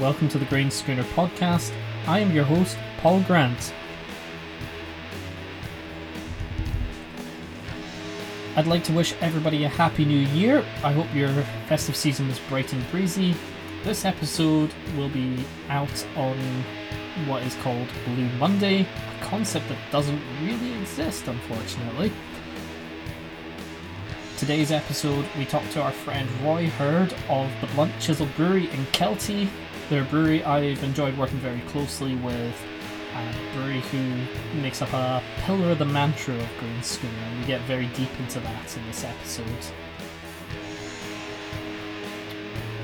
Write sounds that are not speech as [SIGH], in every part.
Welcome to the Grain Schooner podcast. I am your host, Paul Grant. I'd like to wish everybody a happy new year. I hope your festive season was bright and breezy. This episode will be out on what is called Blue Monday, a concept that doesn't really exist, unfortunately. Today's episode, we talk to our friend Roy Hurd of the Blunt Chisel Brewery in Kelty. They're a brewery I've enjoyed working very closely with, a brewery who makes up a pillar of the mantra of Grain Schooner, and we get very deep into that in this episode.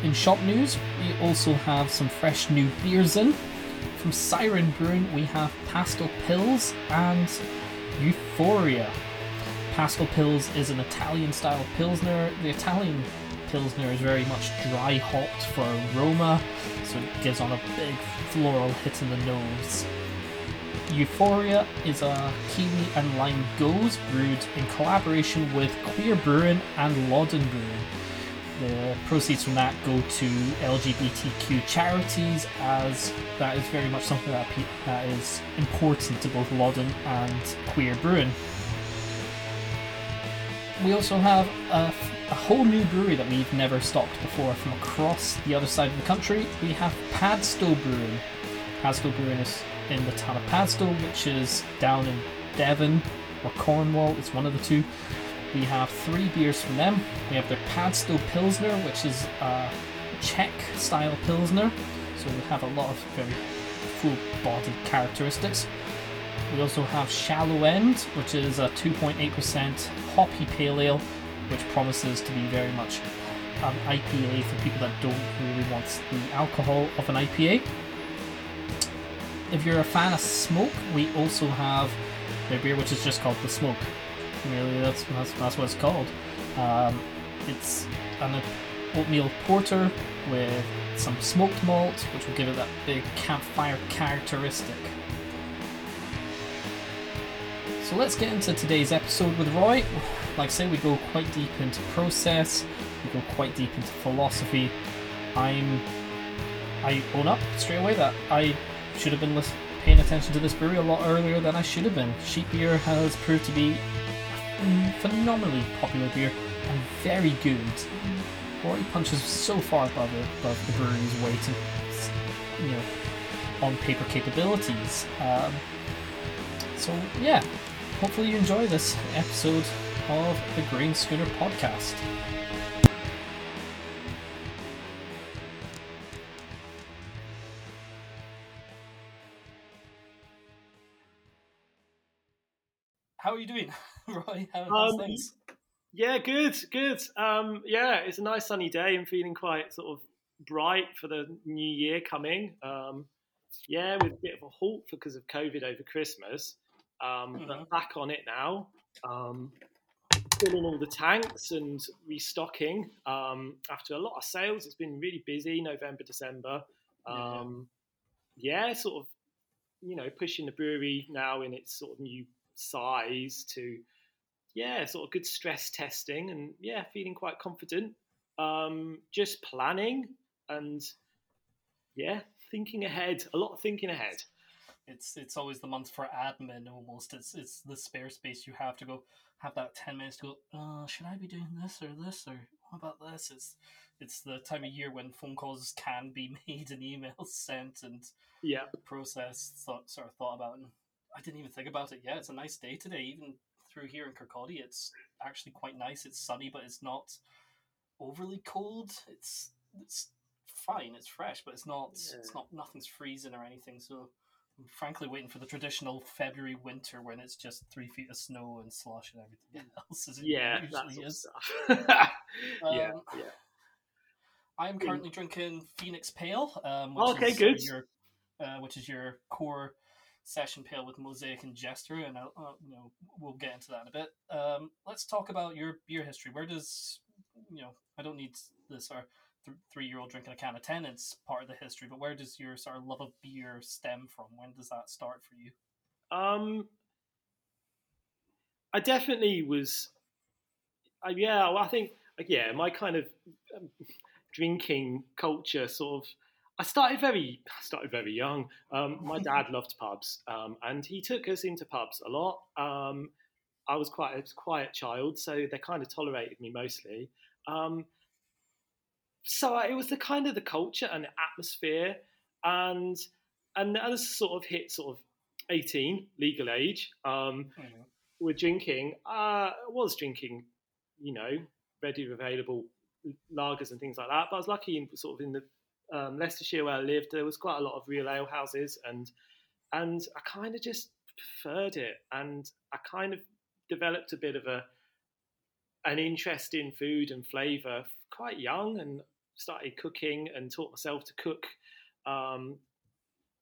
In shop news, we also have some fresh new beers in. From Siren Brewing, we have Pastel Pills and Euphoria. Pastel Pills is an Italian style Pilsner. The Italian Pilsner is very much dry hopped for aroma, so it gives on a big floral hit in the nose. Euphoria is a kiwi and lime gose brewed in collaboration with Queer Brewing and Loddon Brewing. The proceeds from that go to LGBTQ charities, as that is very much something that, is important to both Loddon and Queer Brewing we also have a, a, whole new brewery that we've never stocked before from across the other side of the country. We have Padstow Brewing. Padstow Brewing is in the town of Padstow, which is down in Devon or Cornwall. It's one of the two. We have three beers from them. We have their Padstow Pilsner, which is a Czech style Pilsner. So we have a lot of very full bodied characteristics. We also have Shallow End, which is a 2.8% hoppy pale ale, which promises to be very much an IPA for people that don't really want the alcohol of an IPA. If you're a fan of smoke, we also have their beer, which is just called the Smoke. Really, that's that's, that's what it's called. Um, it's an oatmeal porter with some smoked malt, which will give it that big campfire characteristic. So let's get into today's episode with Roy. Like I say, we go quite deep into process, we go quite deep into philosophy. I'm, I own up straight away that I should have been listen, paying attention to this brewery a lot earlier than I should have been. Sheep beer has proved to be phenomenally popular beer and very good. Roy punches so far above it, above the brewery's weight and you know on paper capabilities. Um, so yeah, hopefully you enjoy this episode of the Grain Schooner podcast. How are you doing, [LAUGHS] Roy? How, how's Um, things? Yeah, good, good. Um, yeah, it's a nice sunny day. I'm feeling quite sort of bright for the new year coming. Um, yeah, with a bit of a halt because of COVID over Christmas, um, Mhm. but back on it now. Um, filling all the tanks and restocking um, after a lot of sales. It's been really busy November, December. Yeah. Um, yeah, sort of, you know, pushing the brewery now in its sort of new size to yeah, sort of good stress testing and yeah, feeling quite confident. Um, just planning and yeah, thinking ahead. A lot of thinking ahead. It's it's always the month for admin almost. It's it's the spare space you have to go have that ten minutes to go. Uh, should I be doing this or this or what about this? It's it's the time of year when phone calls can be [LAUGHS] made and emails sent and Yeah, process thought sort of thought about. And I didn't even think about it. Yeah, it's a nice day today. Even through here in Kirkcaldy, it's actually quite nice. It's sunny, but it's not overly cold. It's it's fine. It's fresh, but it's not. It's not. Nothing's freezing or anything. So I'm frankly waiting for the traditional February winter when it's just three feet of snow and slush and everything else. As it yeah, usually is. stuff. [LAUGHS] [LAUGHS] yeah, Um, yeah. I'm currently drinking Phoenix Pale. Um, which Okay, is, of good. Your, uh, which is your core session pale with mosaic and jester, and I'll, uh, you know we'll get into that in a bit. Um, let's talk about your beer history. Where does you know I don't need this or th- three year old drinking a can of ten. It's part of the history, but where does your sort of love of beer stem from? When does that start for you? Um, I definitely was. Uh, yeah, well, I think like, yeah, my kind of um, drinking culture sort of I started very I started very young. Um, my [LAUGHS] dad loved pubs, um, and he took us into pubs a lot. Um, I was quite a quiet child, so they kind of tolerated me mostly. Um, so it was the kind of the culture and the atmosphere, and and as I sort of hit sort of eighteen, legal age, um, mm-hmm. we're drinking. Uh, I was drinking, you know, ready available lagers and things like that. But I was lucky in sort of in the um, Leicestershire where I lived, there was quite a lot of real ale houses, and and I kind of just preferred it, and I kind of developed a bit of a an interest in food and flavour quite young, and started cooking and taught myself to cook. Um,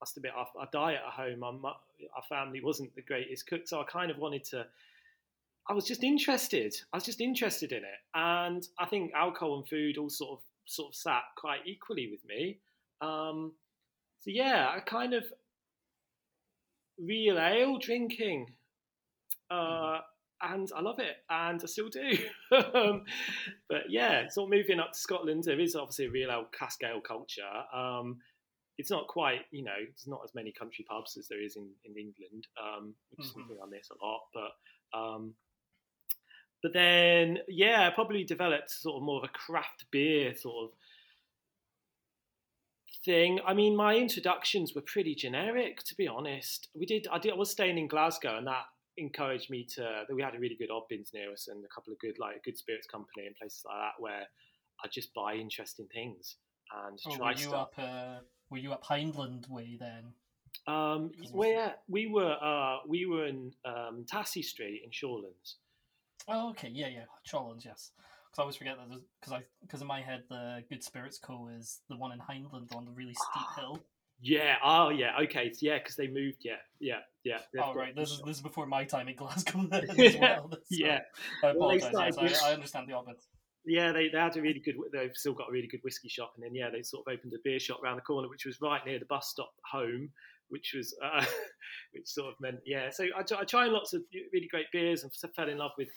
must admit, our, diet at home, our, our family wasn't the greatest cook, so I kind of wanted to. I was just interested. I was just interested in it, and I think alcohol and food all sort of sort of sat quite equally with me. Um, so yeah, I kind of real ale drinking, uh, and I love it, and I still do. [LAUGHS] um, but yeah, sort of moving up to Scotland, there is obviously a real ale cask ale culture. Um, it's not quite, you know, there's not as many country pubs as there is in, in England, um, which is mm-hmm. something I miss a lot. But um, but then, yeah, I probably developed sort of more of a craft beer sort of thing. I mean, my introductions were pretty generic, to be honest. We did, I did, I was staying in Glasgow, and that encouraged me to. That we had a really good Oddbins near us, and a couple of good, like, good spirits company and places like that, where I just buy interesting things and oh, try were you stuff. Up, uh, were you up Hyndland way then? Um, where we were, uh, we were in um, Tassie Street in Shawlands. Oh, okay, yeah, yeah, Shawlands, yes. Because I always forget that because I because in my head the Good Spirits Co is the one in Hyndland on the really steep hill. Yeah. Oh, yeah. Okay. Yeah, because they moved. Yeah. Yeah. Yeah. [LAUGHS] Oh, right. This is this is before my time in Glasgow [LAUGHS] as [LAUGHS] well. yeah. I apologize. Well, yes, I, I, understand the opposite. Yeah, they, they had a really good. They've still got a really good whiskey shop, and then yeah, they sort of opened a beer shop around the corner, which was right near the bus stop home, which was uh, which sort of meant yeah. So I, I tried lots of really great beers and fell in love with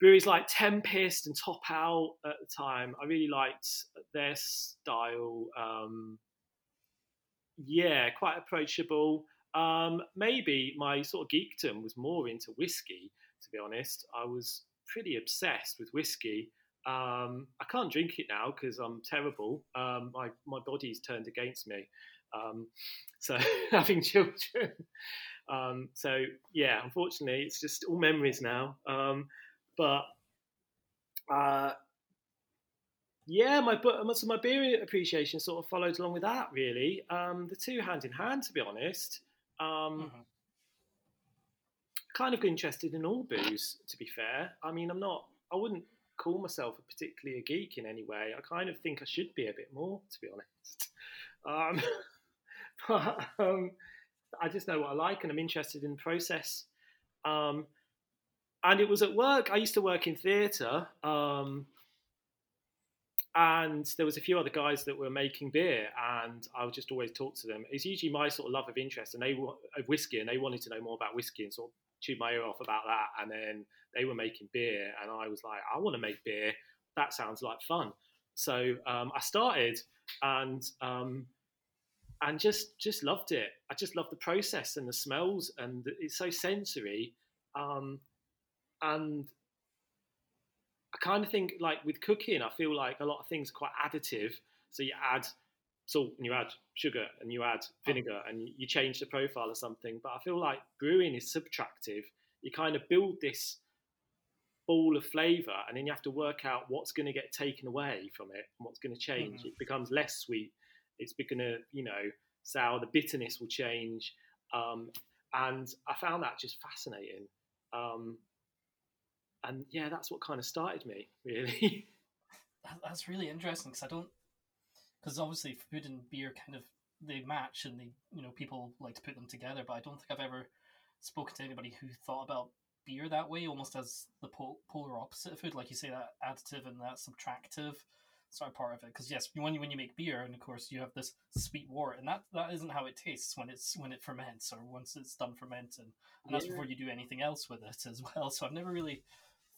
breweries like Tempest and Top Out at the time. I really liked their style. Um, yeah, quite approachable. Um, maybe my sort of geekdom was more into whiskey, to be honest. I was pretty obsessed with whiskey. Um, I can't drink it now because I'm terrible. Um, my my body's turned against me. Um, so [LAUGHS] having children. Um, so yeah, unfortunately, it's just all memories now. Um, but uh, yeah, my so my beer appreciation sort of followed along with that. Really, um, the two hand in hand, to be honest. Um, mm-hmm. Kind of interested in all booze, to be fair. I mean, I'm not. I wouldn't call myself a particularly a geek in any way. I kind of think I should be a bit more, to be honest. [LAUGHS] Um, [LAUGHS] but um, I just know what I like, and I'm interested in the process. Um, and it was at work. I used to work in theatre, um, and there was a few other guys that were making beer, and I would just always talk to them. It's usually my sort of love of interest, and they of whiskey, and they wanted to know more about whiskey, and sort of chewed my ear off about that. And then they were making beer, and I was like, I want to make beer. That sounds like fun. So um, I started, and um, and just just loved it. I just loved the process and the smells, and it's so sensory. Um, and I kind of think like with cooking, I feel like a lot of things are quite additive. So you add salt and you add sugar and you add vinegar and you change the profile of something. But I feel like brewing is subtractive. You kind of build this ball of flavour and then you have to work out what's going to get taken away from it and what's going to change. Mm-hmm. It becomes less sweet. It's going to, you know, sour. The bitterness will change. Um, and I found that just fascinating. Um, and yeah, that's what kind of started me, really. [LAUGHS] that's really interesting because I don't, because obviously food and beer kind of they match and they, you know, people like to put them together, but I don't think I've ever spoken to anybody who thought about beer that way, almost as the polar opposite of food, like you say, that additive and that subtractive sort of part of it. Because yes, when you when you make beer, and of course you have this sweet wort, and that that isn't how it tastes when it's when it ferments or once it's done fermenting, and that's yeah. before you do anything else with it as well. [LAUGHS] So I've never really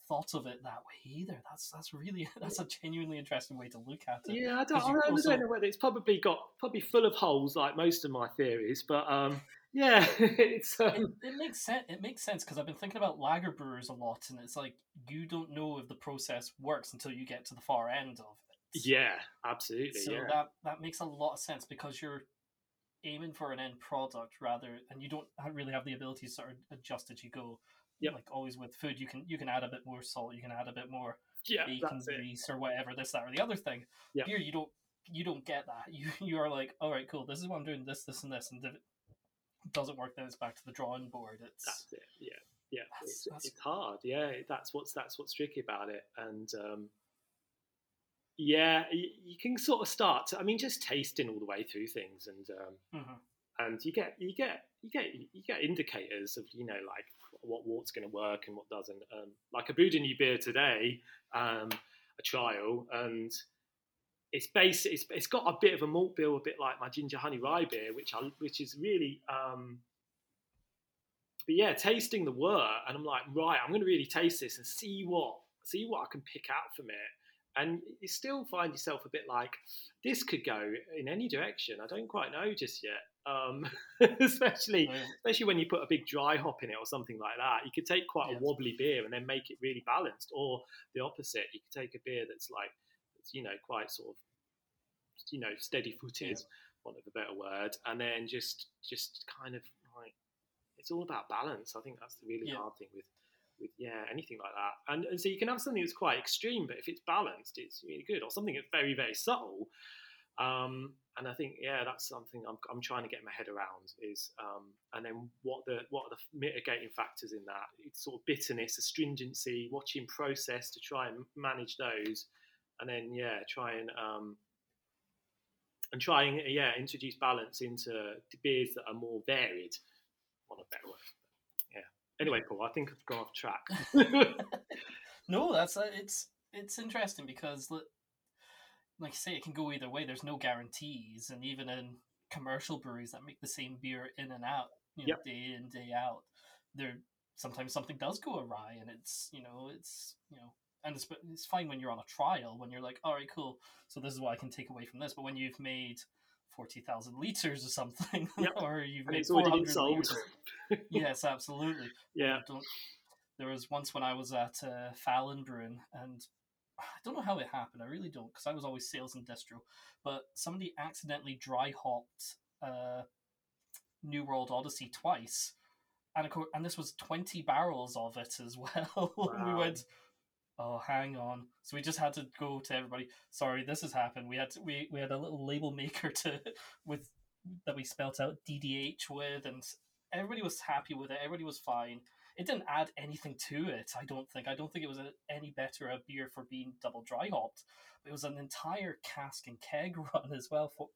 thought of it that way either. That's that's really [LAUGHS] that's a genuinely interesting way to look at it. Yeah, I don't, I also- don't know whether it's probably got probably full of holes like most of my theories, but um, yeah, [LAUGHS] it's It, um, it makes sense. It makes sense because I've been thinking about lager brewers a lot, and it's like you don't know if the process works until you get to the far end of it. yeah, absolutely, So yeah, that that makes a lot of sense because you're aiming for an end product rather, and you don't really have the ability to sort of adjust as you go. Yep. Like always with food, you can you can add a bit more salt, you can add a bit more yeah, bacon grease or whatever, this, that, or the other thing. Yep. Here you don't you don't get that. [LAUGHS] You you are like, all right, cool. This is what I'm doing. This, this, and this, and if it doesn't work, then it's back to the drawing board. It's That's it. Yeah, yeah. That's- it's, that's- it's hard. Yeah, that's what's that's what's tricky about it, and um, yeah, you, you can sort of start. To, I mean, just tasting all the way through things, and um, Mhm. And you get you get you get you get indicators of you know like what wort's going to work and what doesn't. Um, like I brewed a new beer today, um, a trial, and it's basic. It's, it's got a bit of a malt bill, a bit like my ginger honey rye beer, which I which is really. Um, but yeah, tasting the wort, and I'm like, right, I'm going to really taste this and see what see what I can pick out from it. And you still find yourself a bit like, this could go in any direction. I don't quite know just yet. Um, [LAUGHS] especially Well, especially when you put a big dry hop in it or something like that. You could take quite Yeah. a wobbly beer and then make it really balanced, or the opposite. You could take a beer that's like, it's, you know, quite sort of, you know, steady footed, want of a better word, and then just just kind of like, it's all about balance. I think that's the really Yeah. hard thing with. With yeah, anything like that, and, and so you can have something that's quite extreme, but if it's balanced, it's really good, or something that's very very subtle, um, and I think yeah, that's something I'm, I'm trying to get my head around is, um, and then what the what are the mitigating factors in that? It's sort of bitterness, astringency, watching process to try and manage those, and then yeah, try and um, and try and yeah introduce balance into beers that are more varied. On a better yeah. Anyway, Paul, I think I've gone off track. [LAUGHS] no, that's uh, it's it's interesting because like you say, it can go either way. There's no guarantees, and even in commercial breweries that make the same beer in and out, you know, Yep. day in day out, there sometimes something does go awry, and it's you know it's you know. And it's, it's fine when you're on a trial when you're like, all right, cool. So this is what I can take away from this. But when you've made forty thousand liters or something, [LAUGHS] Yep. or you've made four hundred liters, [LAUGHS] yes, absolutely. yeah, there was once when I was at uh, Fallen Brewing, and I don't know how it happened. I really don't, because I was always sales and distro. But somebody accidentally dry hopped uh, New World Odyssey twice, and of course, and this was twenty barrels of it as [LAUGHS] well. and we went, oh, hang on. So we just had to go to everybody. Sorry, this has happened. We had to, we we had a little label maker to [LAUGHS] with that we spelt out DDH with, and everybody was happy with it. Everybody was fine. It didn't add anything to it. I don't think. I don't think it was a, any better a beer for being double dry hopped. It was an entire cask and keg [LAUGHS] run as well. For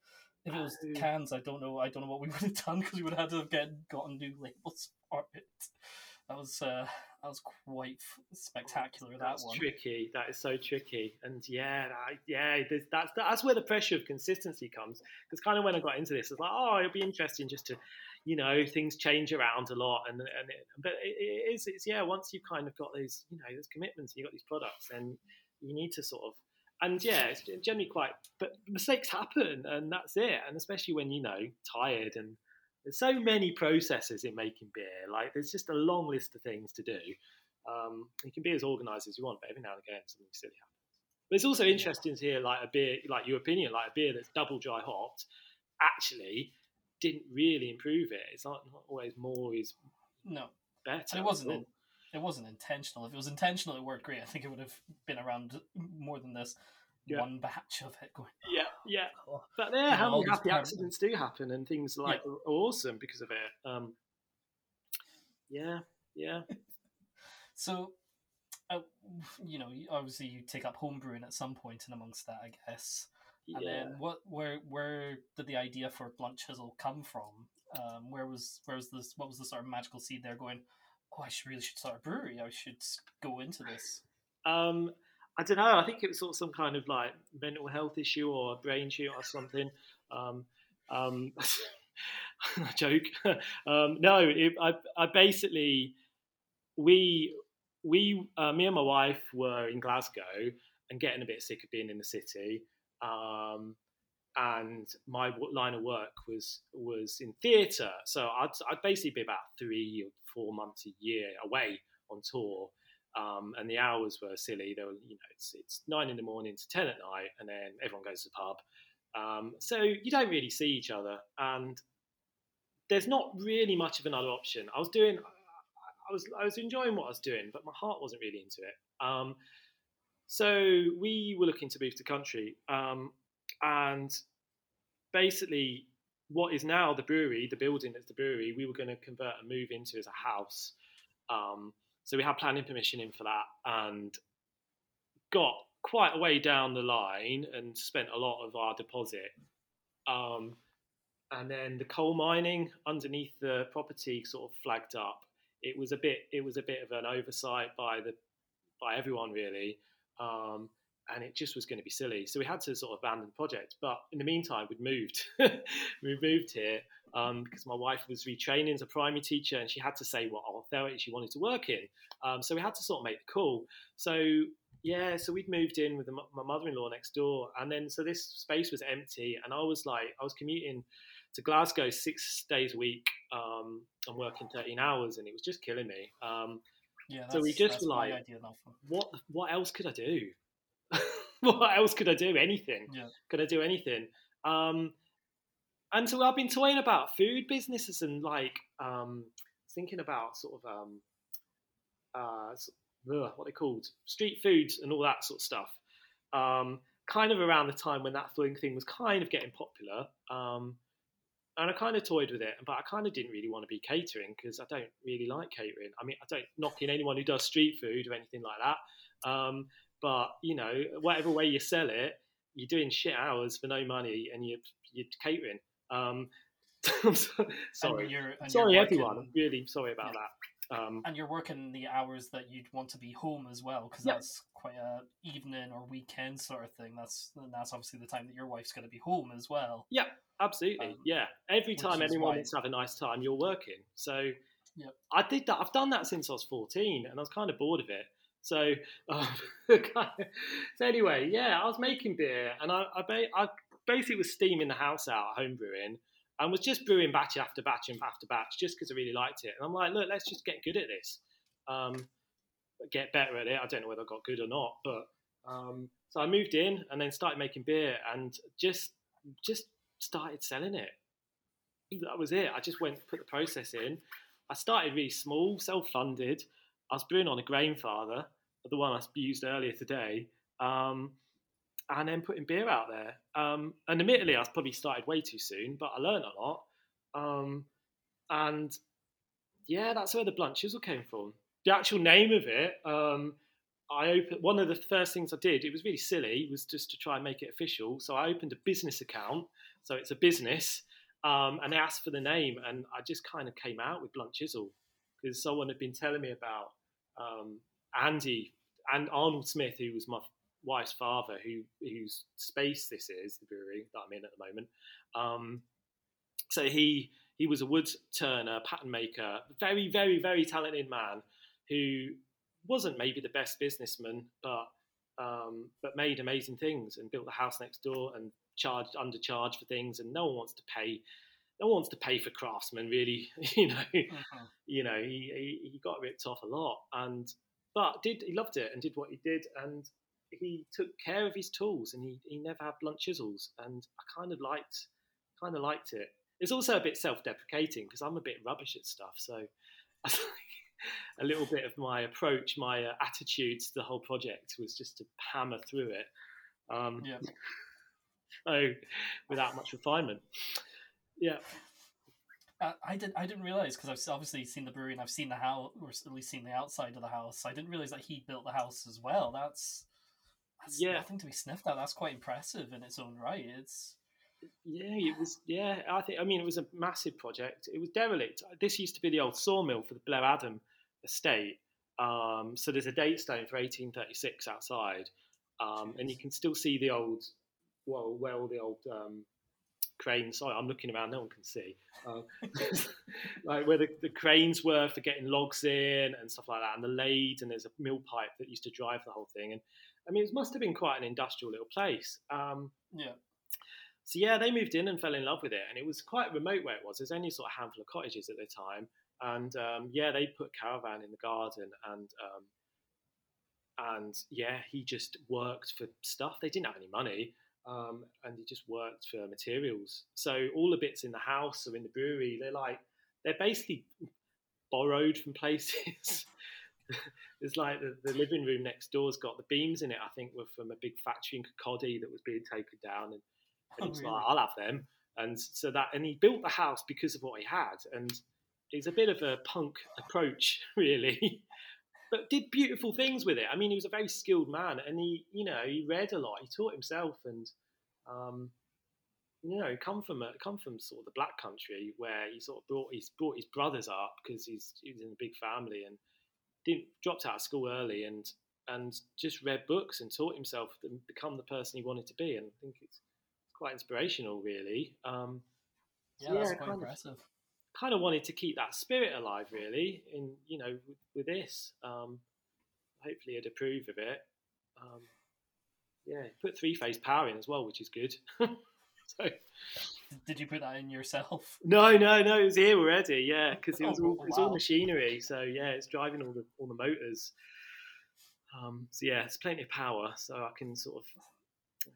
if it was Oh. cans, I don't know. I don't know what we would have done because we would have had to have get, gotten new labels [LAUGHS] for it. That was uh, that was quite spectacular. That That's one. tricky. That is so tricky. And yeah, that, yeah, that's that's where the pressure of consistency comes. Because kind of when I got into this, it's like, oh, it'll be interesting just to, you know, things change around a lot. And and it, but it, it is it's yeah. Once you've kind of got those, you know, those commitments, and you've got these products, then you need to sort of. And yeah, it's generally quite, but mistakes happen, and that's it. And especially when you know tired, and there's so many processes in making beer. Like there's just a long list of things to do. Um, you can be as organised as you want, but every now and again something silly happens. But it's also interesting to hear like a beer, like your opinion, like a beer that's double dry hopped, actually didn't really improve it. It's not, not always more is No, better. and it wasn't. In, it wasn't intentional. If it was intentional, it worked great. I think it would have been around more than this Yeah. one batch of it going. Yeah, yeah. Oh. But there, Yeah, how many happy accidents do happen, and things like are awesome because of it. Um, yeah, yeah. [LAUGHS] So, uh, you know, obviously you take up homebrewing at some and amongst that, I guess. And yeah. then what? Where? Where did the idea for Blunt Chisel come from? Um, where was? Where was this? What was the sort of magical seed there? Going, oh, I should really should start a brewery. I should go into this. Um, I don't know. I think it was sort of some kind of like mental health issue or a brain issue or something. Um, um, [LAUGHS] joke. [LAUGHS] um, no, it, I, I basically we we, uh, me and my wife, were in Glasgow and getting a bit sick of being in the city. Um, and my line of work was was in theatre, so I'd, I'd basically be about three or four months a year away on tour. Um, and the hours were silly. They were, you know, it's, it's nine in the morning to ten at night, and then everyone goes to the pub. Um, so you don't really see each other, and there's not really much of another option. I was doing, I was, I was enjoying what I was doing, but my heart wasn't really into it. Um, so we were looking to move to country, um, and basically, what is now the brewery, the building that's the brewery, we were going to convert and move into as a house. Um, so we had planning permission in for that, and got quite a way down the line and spent a lot of our deposit. Um, and then the coal mining underneath the property sort of flagged up. It was a bit, it was a bit of an oversight by the, by everyone really, um, and it just was going to be silly. So we had to sort of abandon the project. But in the meantime, we'd moved. [LAUGHS] we moved here um, because my wife was retraining as a primary teacher, and she had to say what authority she wanted to work in. Um, so we had to sort of make the call. So yeah, so we'd moved in with my mother-in-law next door, and then so this space was empty, and I was like, I was commuting to Glasgow six days a week um, and working 13 hours, and it was just killing me. Yeah, so we just were like, what what else could I do? [LAUGHS] what else could I do? Anything? Yeah. Could I do anything? Um, and so I've been toying about food businesses and like um, thinking about sort of um, uh, ugh, what they called street foods and all that sort of stuff. Um, kind of around the time when that thing was kind of getting popular. Um, and I kind of toyed with it, but I kind of didn't really want to be catering because I don't really like catering. I mean, I don't knock in anyone who does street food or anything like that. Um, but you know, whatever way you sell it, you're doing shit hours for no money, and you're you're catering. Um, [LAUGHS] sorry, and you're, and sorry, everyone. Really sorry about yeah. that. Um, and you're working the hours that you'd want to be home as well, because yeah. that's quite a evening or weekend sort of thing. That's that's obviously the time that your wife's going to be home as well. Yeah, absolutely. Um, yeah, every time anyone wants to have a nice time, you're working. So yep. I did that. I've done that since I was 14, and I was kind of bored of it. So, [LAUGHS] um, so anyway, yeah, I was making beer, and I, I, I basically was steaming the house out home brewing and was just brewing batch after batch and after batch just because I really liked it. And I'm like, look, let's just get good at this, um, get better at it. I don't know whether I got good or not, but um, so I moved in and then started making beer and just just started selling it. That was it. I just went put the process in. I started really small, self-funded. I was brewing on a Grainfather, the one I used earlier today. Um, and then putting beer out there. Um, and admittedly, I probably started way too soon, but I learned a lot. Um, and yeah, that's where the blunt chisel came from. The actual name of it, um, I opened one of the first things I did. It was really silly, was just to try and make it official. So I opened a business account. So it's a business, um, and they asked for the name, and I just kind of came out with blunt chisel because someone had been telling me about um, Andy and Arnold Smith, who was my wife's father, who whose space this is, the brewery that I'm in at the moment. Um, so he he was a wood turner, pattern maker, very very very talented man who wasn't maybe the best businessman, but um, but made amazing things and built the house next door and charged undercharged for things, and no one wants to pay. No one wants to pay for craftsmen, really. [LAUGHS] You know, uh-huh. you know, he, he, he got ripped off a lot, and but did he loved it and did what he did, and he took care of his tools and he, he never had blunt chisels and I kind of liked kind of liked it. It's also a bit self-deprecating because I'm a bit rubbish at stuff, so [LAUGHS] a little bit of my approach, my uh, attitude to the whole project was just to hammer through it. Um, yeah. [LAUGHS] so without much refinement. Yeah. Uh, I didn't. I didn't realize because I've obviously seen the brewery and I've seen the house, or at least seen the outside of the house. I didn't realize that he built the house as well. That's that's yeah. nothing to be sniffed at. That's quite impressive in its own right. It's yeah, it was. Yeah, I think. I mean, it was a massive project. It was derelict. This used to be the old sawmill for the Blair Adam estate. Um, so there's a date stone for 1836 outside, um, and you can still see the old, well, where all the old um, cranes. Sorry, I'm looking around. No one can see. Uh, [LAUGHS] like where the, the, cranes were for getting logs in and stuff like that, and the lathe, and there's a mill pipe that used to drive the whole thing. And I mean, it must have been quite an industrial little place. Um, yeah. So yeah, they moved in and fell in love with it, and it was quite remote where it was. There's only sort of handful of cottages at the time, and um, yeah, they put caravan in the garden, and um, and yeah, he just worked for stuff. They didn't have any money, um, and he just worked for materials. So all the bits in the house or in the brewery, they're like they're basically borrowed from places. [LAUGHS] it's like the, the, living room next door's got the beams in it. I think were from a big factory in Kirkcaldy that was being taken down, and, and oh, he was really? like, "I'll have them." And so that, and he built the house because of what he had, and it's a bit of a punk approach, [LAUGHS] really but did beautiful things with it. I mean, he was a very skilled man, and he, you know, he read a lot. He taught himself, and um, you know, come from a, come from sort of the black country where he sort of brought his brought his brothers up because he's he was in a big family and didn't dropped out of school early and and just read books and taught himself and become the person he wanted to be. And I think it's quite inspirational, really. Um, yeah, that's quite impressive. Of, kind of wanted to keep that spirit alive, really. In you know, with, with this, um, hopefully, I'd approve of it. Um, yeah, put three phase power in as well, which is good. [LAUGHS] so, did you put that in yourself? [LAUGHS] No, no, no. It was here already. Yeah, because it was all, oh, wow. all machinery. So yeah, it's driving all the all the motors. Um, so yeah, it's plenty of power, so I can sort of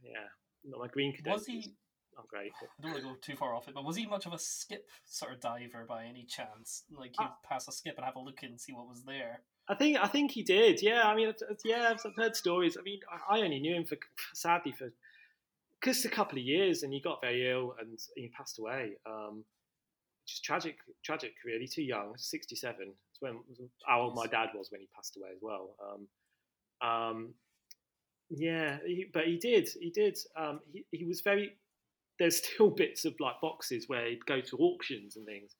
yeah. Not my green cadet. Was he not great. I don't want to go too far off it, but was he much of a skip sort of diver by any chance? Like he'd uh, pass a skip and have a look and see what was there. I think I think he did. Yeah, I mean, yeah, I've heard stories. I mean, I only knew him for sadly for just a couple of years, and he got very ill and he passed away. Um, which is tragic, tragic, really. Too young, sixty-seven. It's when how old my dad was when he passed away as well. Um, um, yeah, he, but he did. He did. Um, he, he was very there's still [LAUGHS] bits of like boxes where he'd go to auctions and things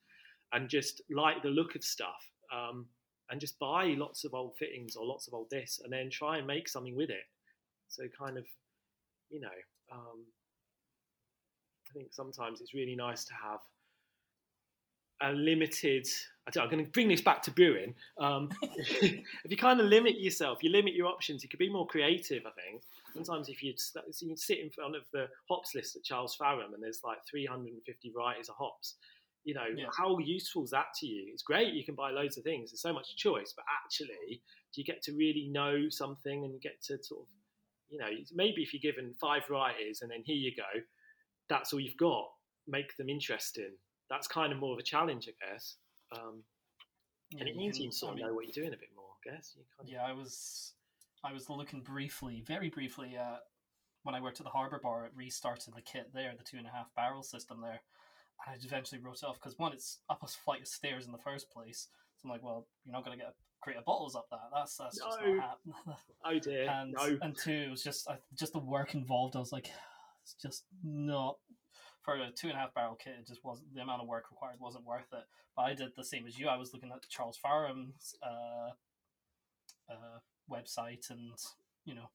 and just like the look of stuff um, and just buy lots of old fittings or lots of old this and then try and make something with it. So kind of, you know, um, I think sometimes it's really nice to have a limited. I am going to bring this back to brewing. Um, [LAUGHS] if you kind of limit yourself, you limit your options. You could be more creative. I think sometimes if you you sit in front of the hops list at Charles Faram and there's like 350 varieties of hops, you know yeah. how useful is that to you? It's great. You can buy loads of things. There's so much choice, but actually, do you get to really know something and you get to sort of, you know, maybe if you're given five varieties and then here you go, that's all you've got. Make them interesting that's kind of more of a challenge, I guess. Um, yeah, and it means you, sort of know what you're doing a bit more, I guess. Kind of... Yeah, I was, I was looking briefly, very briefly, at when I worked at the Harbour Bar at restarting the kit there, the two and a half barrel system there. And I eventually wrote it off because one, it's up a flight of stairs in the first place. So I'm like, well, you're not going to get of bottles up that. That's that's no. just not happening. [LAUGHS] oh dear. And no. and two, it was just just the work involved. I was like, [SIGHS] it's just not for a two and a half barrel kit, it just wasn't the amount of work required wasn't worth it. But I did the same as you. I was looking at Charles Faram's uh, uh, website and you know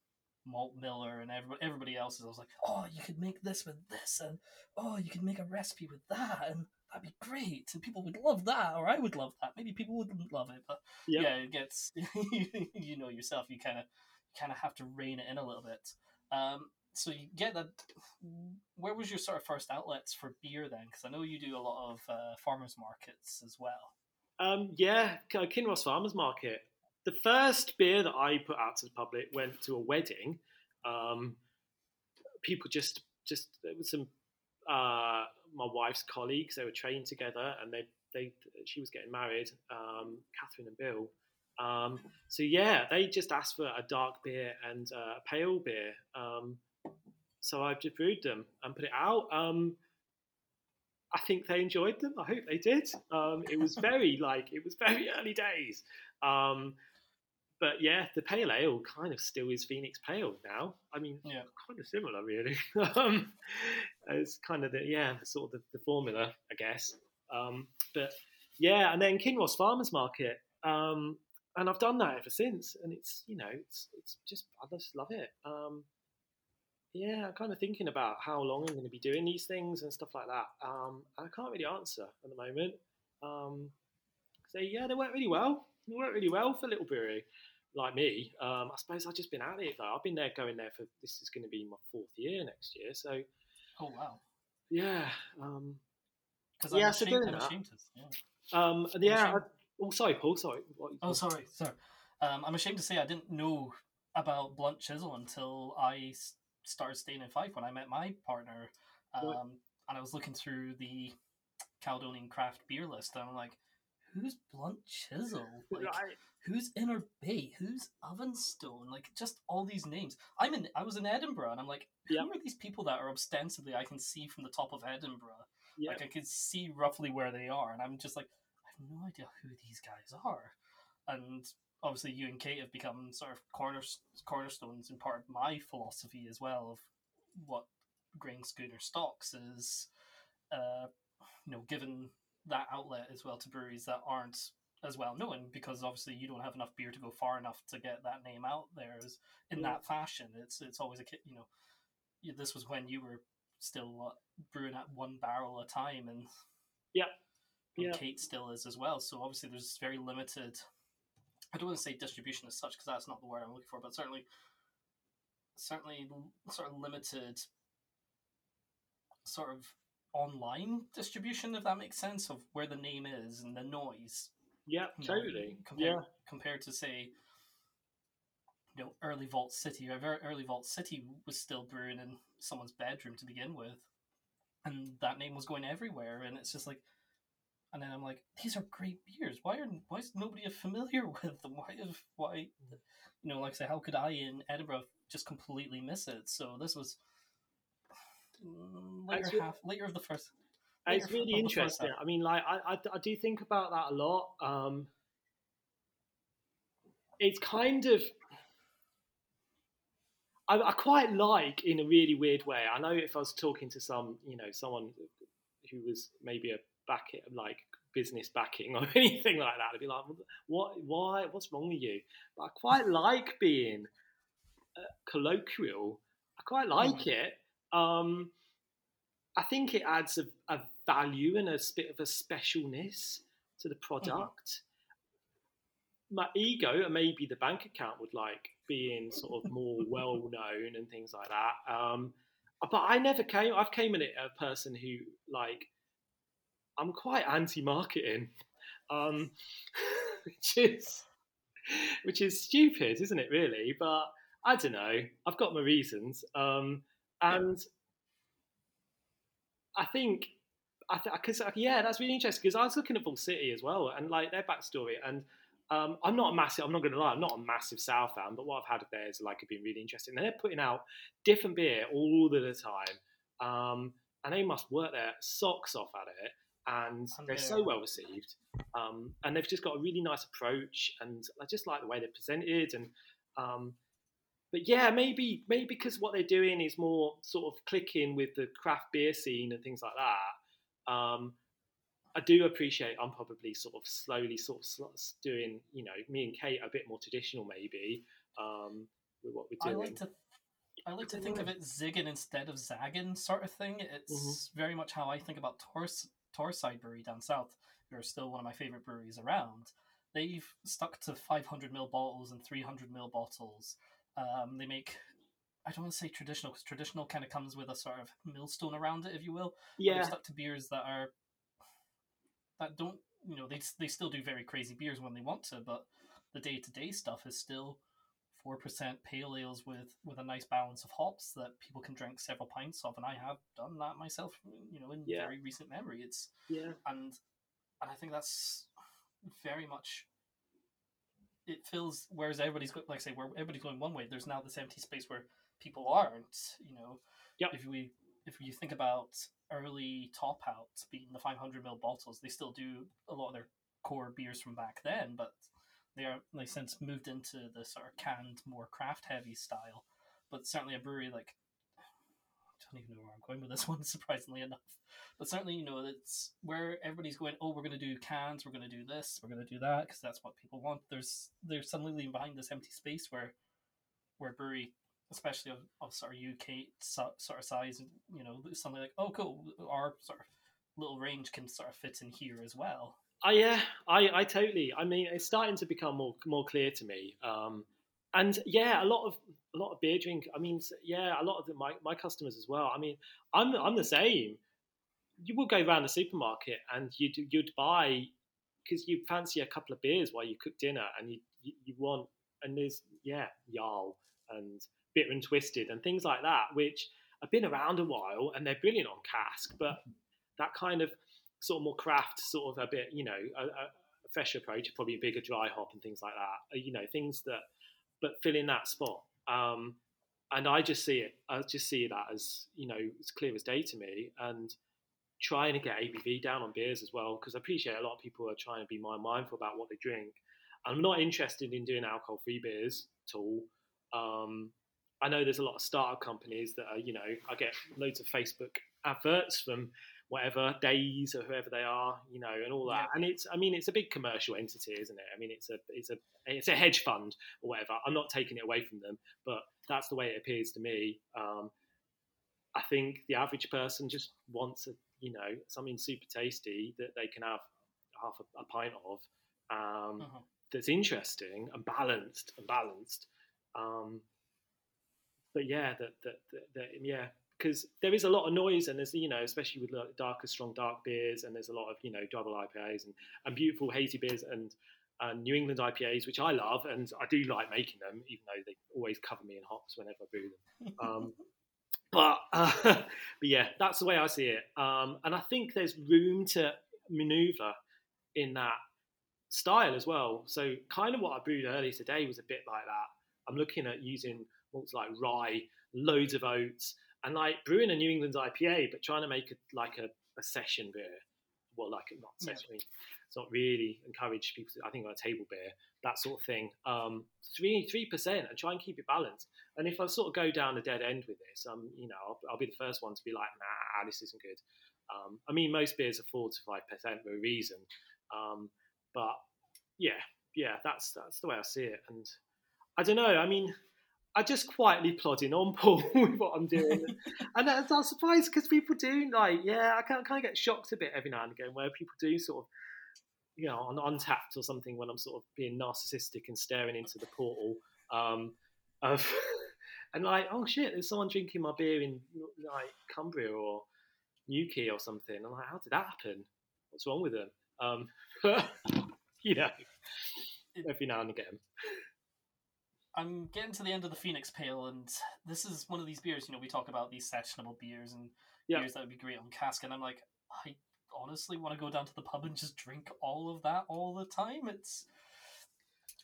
Malt Miller and everybody, everybody else's. I was like, oh, you could make this with this, and oh, you could make a recipe with that, and that'd be great, and people would love that, or I would love that. Maybe people wouldn't love it, but yep. yeah, it gets [LAUGHS] you know yourself. You kind of kind of have to rein it in a little bit. Um, so you get that. Where was your sort of first outlets for beer then? Because I know you do a lot of uh, farmers markets as well. Um, yeah, Kinross Farmers Market. The first beer that I put out to the public went to a wedding. Um, people just just there was some uh, my wife's colleagues. They were trained together, and they they she was getting married. Um, Catherine and Bill. Um, so yeah, they just asked for a dark beer and uh, a pale beer. Um, so I've just brewed them and put it out. Um, I think they enjoyed them. I hope they did. Um, it was very like it was very [LAUGHS] early days. But yeah, the pale ale kind of still is Phoenix Pale now. I mean, yeah. kind of similar, really. [LAUGHS] um, it's kind of the yeah, sort of the, the formula, I guess. Um, but yeah, and then Kinross Farmers Market, um, and I've done that ever since, and it's you know, it's it's just I just love it. Um, yeah, I'm kind of thinking about how long I'm going to be doing these things and stuff like that. Um, I can't really answer at the moment. Um, so yeah, they work really well. They work really well for Little Brewery, like me. Um, I suppose I've just been at it though. I've been there, going there for this is going to be my fourth year next year. So Oh wow. yeah, um, Yeah, I'm so doing that. ashamed to. Yeah. um, yeah. I, oh, sorry, Paul. Sorry. What, Oh, sorry, sorry. Um, I'm ashamed to say I didn't know about Blunt Chisel until I started staying in Fife when I met my partner. Um, and I was looking through the Caledonian craft beer list, and I'm like, who's Blunt Chisel? [LAUGHS] Like, Right. who's Inner Bay? Who's Ovenstone? Like, just all these names. I'm in. I was in Edinburgh, and I'm like, who Yeah. are these people that are ostensibly I can see from the top of Edinburgh? Yeah. Like I can see roughly where they are, and I'm just like, I have no idea who these guys are. And obviously, you and Kate have become sort of corner, cornerstones in part of my philosophy as well of what Grain Schooner stocks is, uh, you know, given that outlet as well to breweries that aren't as well known because obviously you don't have enough beer to go far enough to get that name out there as in that fashion. It's it's always a you know, this was when you were still what brewing at one barrel a time and Yeah. and Yeah. Kate still is as well. So obviously there's very limited. I don't want to say distribution as such because that's not the word I'm looking for, but certainly, certainly sort of limited, sort of online distribution, if that makes sense, of where the name is and the noise. Yeah. you know, Totally. Compared, Yeah. compared to say, you know, early Vault City. Or early Vault City was still brewing in someone's bedroom to begin with, and that name was going everywhere. And it's just like, and then I'm like, these are great beers. Why are why is nobody familiar [LAUGHS] with them? Why is why, you know, like I say, how could I in Edinburgh just completely miss it? So this was later Actually- half later of the first. It's really of the first interesting. I mean, like, I, I, I do think about that a lot. Um, it's kind of, I, I quite like in a really weird way. I know if I was talking to some, you know, someone who was maybe a back like business backing [LAUGHS] or anything like that, I'd be like, what, why, what's wrong with you? But I quite like being uh, colloquial. I quite like it. Um, I think it adds a, a value and a bit of a specialness to the product. My ego and maybe the bank account would like being sort of more [LAUGHS] well known and things like that. Um, but I never came. I've came in it a person who like I'm quite anti-marketing, um, [LAUGHS] which is which is stupid, isn't it? Really, but I don't know. I've got my reasons, um, and I think I because yeah, that's really interesting because I was looking at Vault City as well and like their backstory and. Um, I'm not a massive. I'm not going to lie. I'm not a massive South fan, but what I've had of theirs like have been really interesting. And they're putting out different beer all the time, um, and they must work their socks off at it. And And they're so well received, um, and they've just got a really nice approach, and I just like the way they're presented. And um, but yeah, maybe maybe because what they're doing is more sort of clicking with the craft beer scene and things like that. Um, I do appreciate I'm probably sort of slowly sort of doing, you know, me and Kate a bit more traditional maybe um, with what we're I doing. like to I like to think of it zigging instead of zagging sort of thing. It's Mm-hmm. very much how I think about Tors Torside Brewery down south, who are still one of my favorite breweries around. They've stuck to 500 ml bottles and 300 ml bottles. Um, they make I don't want to say traditional because traditional kind of comes with a sort of millstone around it, if you will. Yeah, stuck to beers that are that don't you know they they still do very crazy beers when they want to, but the day to day stuff is still four percent pale ales with with a nice balance of hops that people can drink several pints of, and I have done that myself. You know, in Yeah. very recent memory, it's yeah, and and I think that's very much it feels whereas everybody's like I say where everybody's going one way there's now this empty space where people aren't you know Yep. if we if you think about early top outs being the 500 ml bottles they still do a lot of their core beers from back then but they are they since moved into the sort of canned more craft heavy style but certainly a brewery like I don't even know where I'm going with this [LAUGHS] one surprisingly enough but certainly you know it's where everybody's going oh we're going to do cans we're going to do this we're going to do that because that's what people want there's they're suddenly leaving behind this empty space where where brewery especially of, of sort of UK sort of size, you know, something like, oh, cool, our sort of little range can sort of fit in here as well. Oh yeah, I, I totally. I mean, it's starting to become more more clear to me. Um, and yeah, a lot of a lot of beer drink. I mean, yeah, a lot of the, my my customers as well. I mean, I'm I'm the same. You would go around the supermarket and you'd you'd buy because you fancy a couple of beers while you cook dinner, and you you, you want and there's yeah, Jarl and Bitter and Twisted and things like that, which have been around a while and they're brilliant on cask, but that kind of sort of more craft, sort of a bit, you know, a, a fresh approach, probably a bigger dry hop and things like that. Uh, you know, things that, but fill in that spot. Um, and I just see it. I just see that as you know, it's clear as day to me. And trying to get ABV down on beers as well, because I appreciate a lot of people are trying to be more mindful about what they drink. I'm not interested in doing alcohol-free beers at all. Um, I know there's a lot of startup companies that are, you know, I get loads of Facebook adverts from whatever days or whoever they are, you know, and all that. Yeah. And it's, I mean, it's a big commercial entity, isn't it? I mean, it's a, it's a, it's a hedge fund or whatever. I'm not taking it away from them, but that's the way it appears to me. Um, I think the average person just wants a, you know, something super tasty that they can have half a, a pint of. Um, uh-huh. That's interesting and balanced and balanced. Um, but yeah, that, that, that, that yeah, because there is a lot of noise and there's you know especially with darker strong dark beers and there's a lot of you know double IPAs and, and beautiful hazy beers and and New England IPAs which I love and I do like making them even though they always cover me in hops whenever I brew them. Um, [LAUGHS] but uh, [LAUGHS] but yeah that's the way I see it. Um, and I think there's room to maneuver in that style as well. So kind of what I brewed earlier today was a bit like that. I'm looking at using malts like rye loads of oats and like brewing a New England IPA, but trying to make it like a, a session beer. Well, like not session. Yeah. It's not really encourage people. To, I think on a table beer, that sort of thing. Um, three three percent, and try and keep it balanced. And if I sort of go down a dead end with this, um, you know, I'll, I'll be the first one to be like, nah, this isn't good. Um, I mean, most beers are four to five percent for a reason. Um, but yeah, yeah, that's that's the way I see it. And I don't know. I mean, I just quietly plodding on, [LAUGHS] Paul, with what I'm doing, and I was surprised because people do like, yeah, I kind of, get shocked a bit every now and again where people do sort of, you know, on Untappd or something when I'm sort of being narcissistic and staring into the portal, um, of, [LAUGHS] and like, oh shit, there's someone drinking my beer in like Cumbria or Newquay or something. I'm like, how did that happen? What's wrong with them? Um, [LAUGHS] you know, every now and again. I'm getting to the end of the Phoenix Pale, and this is one of these beers. You know, we talk about these sessionable beers and yeah. beers that would be great on cask, and I'm like, I honestly want to go down to the pub and just drink all of that all the time. It's,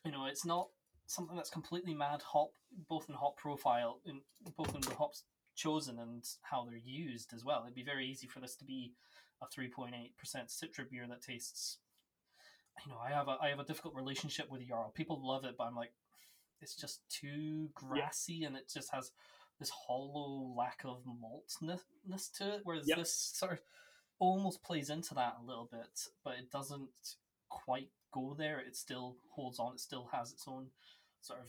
you know, it's not something that's completely mad hop, both in hop profile, in both in the hops chosen and how they're used as well. It'd be very easy for this to be a 3.8% Citra beer that tastes. You know, I have a I have a difficult relationship with Jarl. People love it, but I'm like, it's just too grassy yeah. and it just has this hollow lack of maltness to it. Whereas yep. this sort of almost plays into that a little bit, but it doesn't quite go there. It still holds on. It still has its own sort of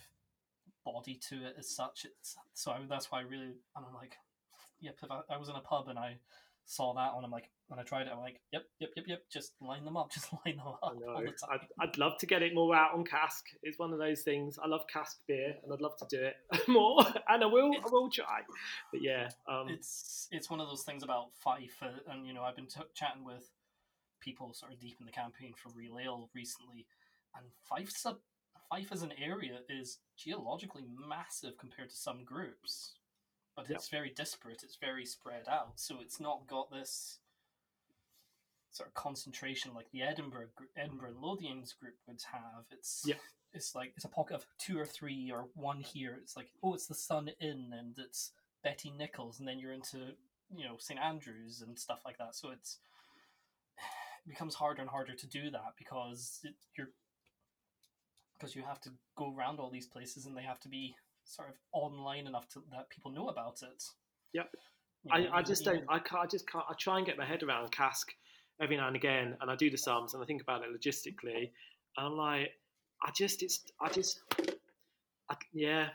body to it as such. It's so I, that's why I really I'm like, yep. If I, I was in a pub and I saw that one, I'm like, when I tried it, I'm like, yep, yep, yep, yep, just line them up, [LAUGHS] just line them up all the time. I'd, I'd love to get it more out on cask. It's one of those things. I love cask beer, and I'd love to do it [LAUGHS] more, and I will, I will try. But yeah, um, it's it's one of those things about Fife, and you know, I've been t- chatting with people sort of deep in the campaign for Real Ale recently, and Fife's a Fife as an area is geologically massive compared to some groups but it's very disparate. It's very spread out, so it's not got this sort of concentration like the Edinburgh Edinburgh mm-hmm. Lothians group would have. It's yeah. It's like it's a pocket of two or three or one here. It's like oh, it's the Sun Inn and it's Betty Nichols, and then you're into you know St Andrews and stuff like that. So it's [SIGHS] it becomes harder and harder to do that because it, you're because you have to go around all these places and they have to be sort of online enough to, that people know about it. Yep. You know, I, I just don't. I can't. I just can't. I try and get my head around cask every now and again, and I do the sums and I think about it logistically. And I'm like, I just, it's, I just, I, yeah,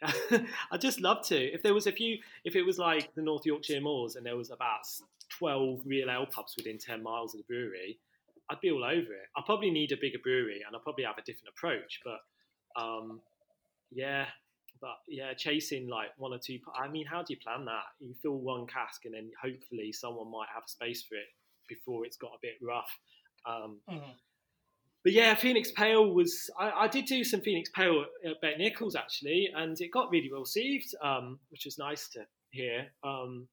[LAUGHS] I'd just love to. If there was a few, if it was like the North Yorkshire Moors and there was about 12 real ale pubs within 10 miles of the brewery, I'd be all over it. I probably need a bigger brewery and I'll probably have a different approach. But um, yeah, but yeah, chasing like one or two. I mean, how do you plan that? You fill one cask and then hopefully someone might have space for it before it's got a bit rough. Um, mm-hmm. But yeah, Phoenix Pale was. I, I, did do some Phoenix Pale at Bet Nichols actually, and it got really well received, um, which was nice to hear. Um,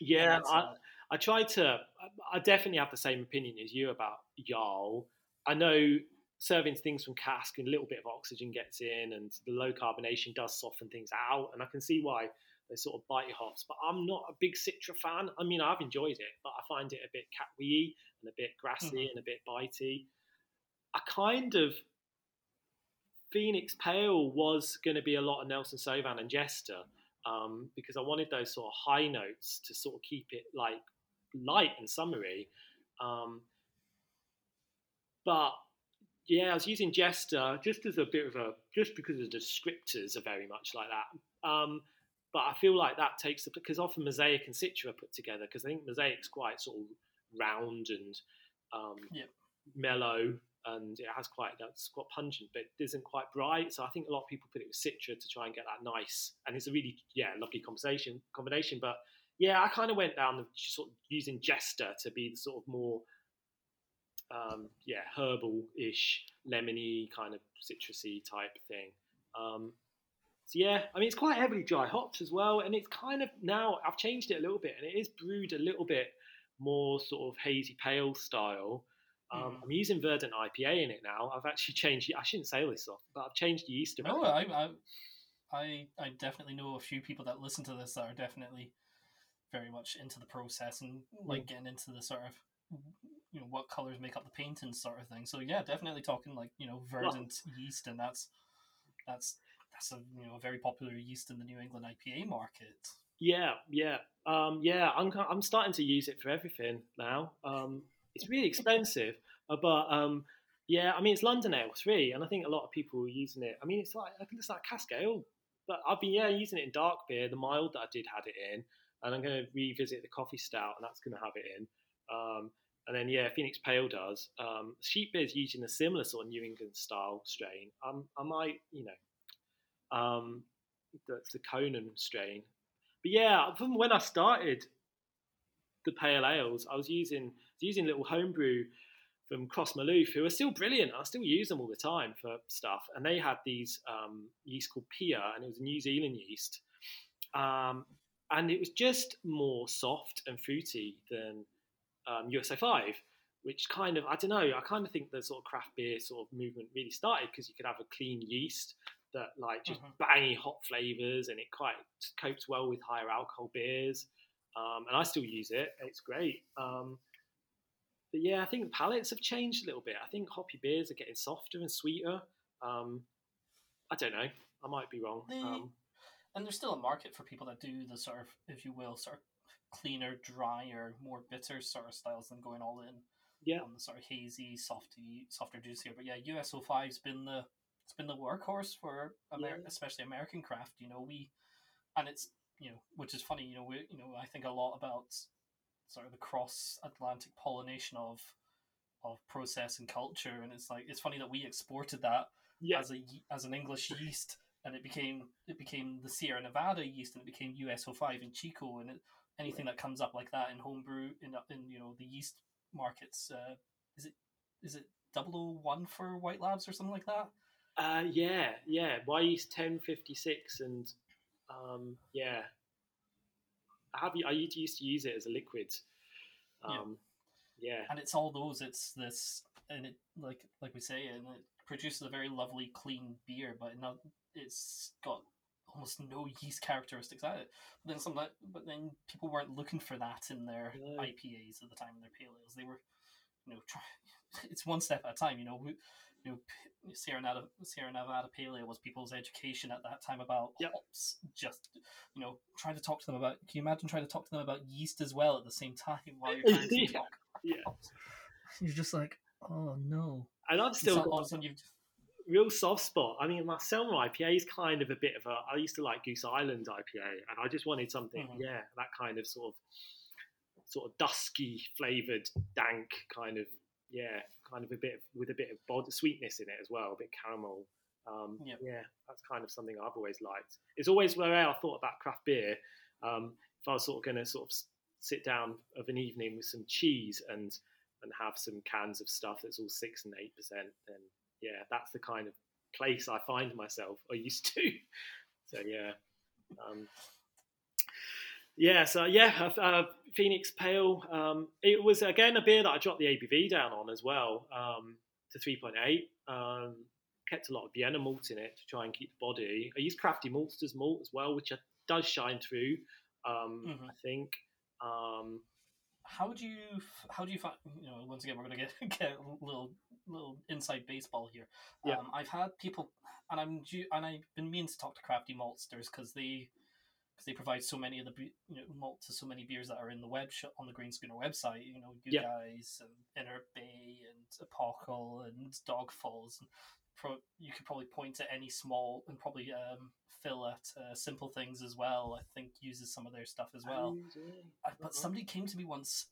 yeah, I, I tried to. I definitely have the same opinion as you about Jarl. I know serving things from cask and a little bit of oxygen gets in, and the low carbonation does soften things out, and I can see why those sort of bitey hops. But I'm not a big Citra fan. I mean, I've enjoyed it, but I find it a bit catwee and a bit grassy mm-hmm. and a bit bitey. I kind of Phoenix Pale was going to be a lot of Nelson Sauvin and Jester um, because I wanted those sort of high notes to sort of keep it like light and summery. Um, but yeah, I was using Jester just as a bit of a just because the descriptors are very much like that. Um, but I feel like that takes the because often Mosaic and Citra are put together because I think Mosaic's quite sort of round and um, yep. mellow and it has quite that's quite pungent, but it isn't quite bright. So I think a lot of people put it with Citra to try and get that nice, and it's a really yeah lovely conversation combination. But yeah, I kind of went down the sort of using Jester to be the sort of more um, yeah herbal-ish, lemony kind of citrusy type thing. Um, so yeah, I mean it's quite heavily dry hopped as well, and it's kind of now I've changed it a little bit, and it is brewed a little bit more sort of hazy pale style. Um, mm. I'm using Verdant IPA in it now. I've actually [LAUGHS] changed. I shouldn't say this off, but I've changed the yeast. No, I, I, I, I definitely know a few people that listen to this that are definitely very much into the process and like mm. getting into the sort of you know what colors make up the paint and sort of thing. So yeah, definitely talking like you know verdant yeast, and that's that's that's a you know a very popular yeast in the New England IPA market. Yeah, yeah, um, yeah. I'm I'm starting to use it for everything now. Um, it's really expensive, uh, but um, yeah, I mean it's London Ale three, and I think a lot of people are using it. I mean it's like I think it's like cask ale, but I've been yeah using it in dark beer. The mild that I did had it in, and I'm going to revisit the coffee stout, and that's going to have it in. Um, and then yeah, Phoenix Pale does. Um, Sheep Beer is using a similar sort of New England style strain. Um, I might, you know, um, that's the Conan strain. But yeah, from when I started the pale ales, I was using using little homebrew from Cross Maloof, who are still brilliant. I still use them all the time for stuff. And they had these um, yeast called Pia, and it was a New Zealand yeast. Um, and it was just more soft and fruity than um, US-05, which kind of, I don't know, I kind of think the sort of craft beer sort of movement really started because you could have a clean yeast that like just mm-hmm. bangy hot flavors and it quite copes well with higher alcohol beers. Um, and I still use it. It's great. Um, but yeah, I think palates have changed a little bit. I think hoppy beers are getting softer and sweeter. Um, I don't know. I might be wrong. Um, and there's still a market for people that do the sort of, if you will, sort of cleaner, drier, more bitter sort of styles than going all in. Yeah. On the sort of hazy, softy, softer, juicier. But yeah, US-05's been the it's been the workhorse for Amer- yeah. especially American craft. You know, we and it's you know, which is funny. You know, we you know I think a lot about sort of the cross Atlantic pollination of of process and culture, and it's like it's funny that we exported that yeah. as a as an English yeast, and it became it became the Sierra Nevada yeast, and it became US-05 in Chico, and it, anything that comes up like that in homebrew in in you know the yeast markets, uh, is it is it 001 for White Labs or something like that? Uh, yeah, yeah. Wyeast 1056 and um, yeah, I have I used to use it as a liquid. Um, yeah. yeah. and it's all those. It's this, and it like like we say, and it produces a very lovely, clean beer, but not, it's got almost no yeast characteristics at it. But then some, but then people weren't looking for that in their. IPAs at the time in their pale ales. They were, you know, try, [LAUGHS] it's one step at a time. You know, you know, Sierra Nevada, Sierra Nevada Pale Ale was people's education at that time about yep. hops. Just you know, trying to talk to them about. Can you imagine trying to talk to them about yeast as well at the same time while you're trying to yeah. talk? Yeah. You're just like, oh no. And I've still got. You've, real soft spot. I mean, my Selmer IPA is kind of a bit of a. I used to like Goose Island IPA, and I just wanted something, Mhm. yeah, that kind of sort of, sort of dusky flavored, dank kind of, yeah, kind of a bit of, with a bit of bod- sweetness in it as well, a bit caramel. Um, Yep. Yeah, that's kind of something I've always liked. It's always where I thought about craft beer. Um, if I was sort of going to sort of sit down of an evening with some cheese and and have some cans of stuff that's all six and eight percent, then yeah, that's the kind of place I find myself [LAUGHS] or used to. So yeah, um, yeah. So yeah, uh, Phoenix Pale. Um, it was again a beer that I dropped the ABV down on as well um, to three point eight. Um, kept a lot of Vienna malt in it to try and keep the body. I used Crafty Maltsters malt as well, which does shine through. Um, Mhm. I think. Um, How do you how do you find you know once again we're gonna get [LAUGHS] get a little little inside baseball here. Yeah. Um, I've had people and I'm and I've been meaning to talk to Crafty Maltsters because they because they provide so many of the you know, malt to so many beers that are in the web shop on the Grain Schooner website. You know, you Yeah. guys and Inner Bay and Apocal and Dog Falls. And pro- you could probably point to any small and probably um, Phil at uh, Simple Things as well. I think uses some of their stuff as well. oh. I, but Uh-uh. somebody came to me once,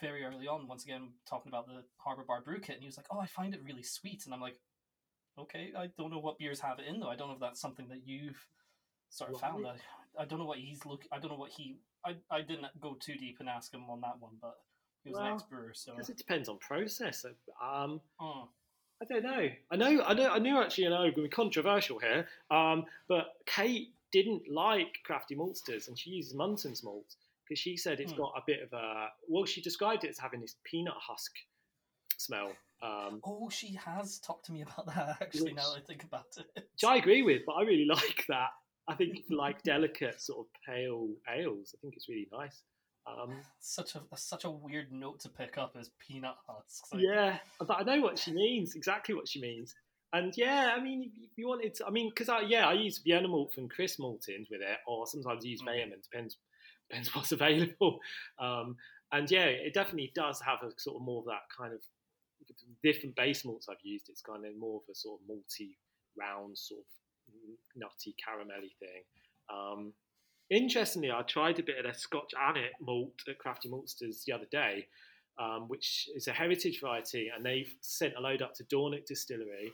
very early on, once again talking about the Harbor Bar Brew Kit, and he was like, "Oh, I find it really sweet," and I'm like, "Okay, I don't know what beers have it in though. I don't know if that's something that you've sort of found. I don't know what he's look. I don't know what he. I, I didn't go too deep and ask him on that one, but he was an Well, ex brewer, so Because it depends on process. Um, oh, I don't know. I know. I know. I knew actually. I know going to be controversial here. Um, but Kate didn't like Crafty Maltsters, and she uses Munton's malt because she said it's Hmm. got a bit of a. Well, she described it as having this peanut husk smell. Um, oh, she has talked to me about that actually. Now that I think about it, which I agree with, but I really [LAUGHS] like that. I think like delicate sort of pale ales, I think it's really nice. Um, such a such a weird note to pick up as peanut husks. Like, yeah, but I know what she means, exactly what she means. And yeah, I mean, if you wanted to, I mean, because I, yeah, I use Vienna malt from Chris Maltins with it, or sometimes I use Mm. Weyermann, depends depends [LAUGHS] what's available. Um, and yeah, it definitely does have a sort of more of that kind of different base malts I've used. It's kind of more of a sort of multi round sort of nutty, caramelly thing. Um, interestingly, I tried a bit of their Scotch Annat malt at Crafty Maltsters the other day, um, which is a heritage variety, and they've sent a load up to Dornoch Distillery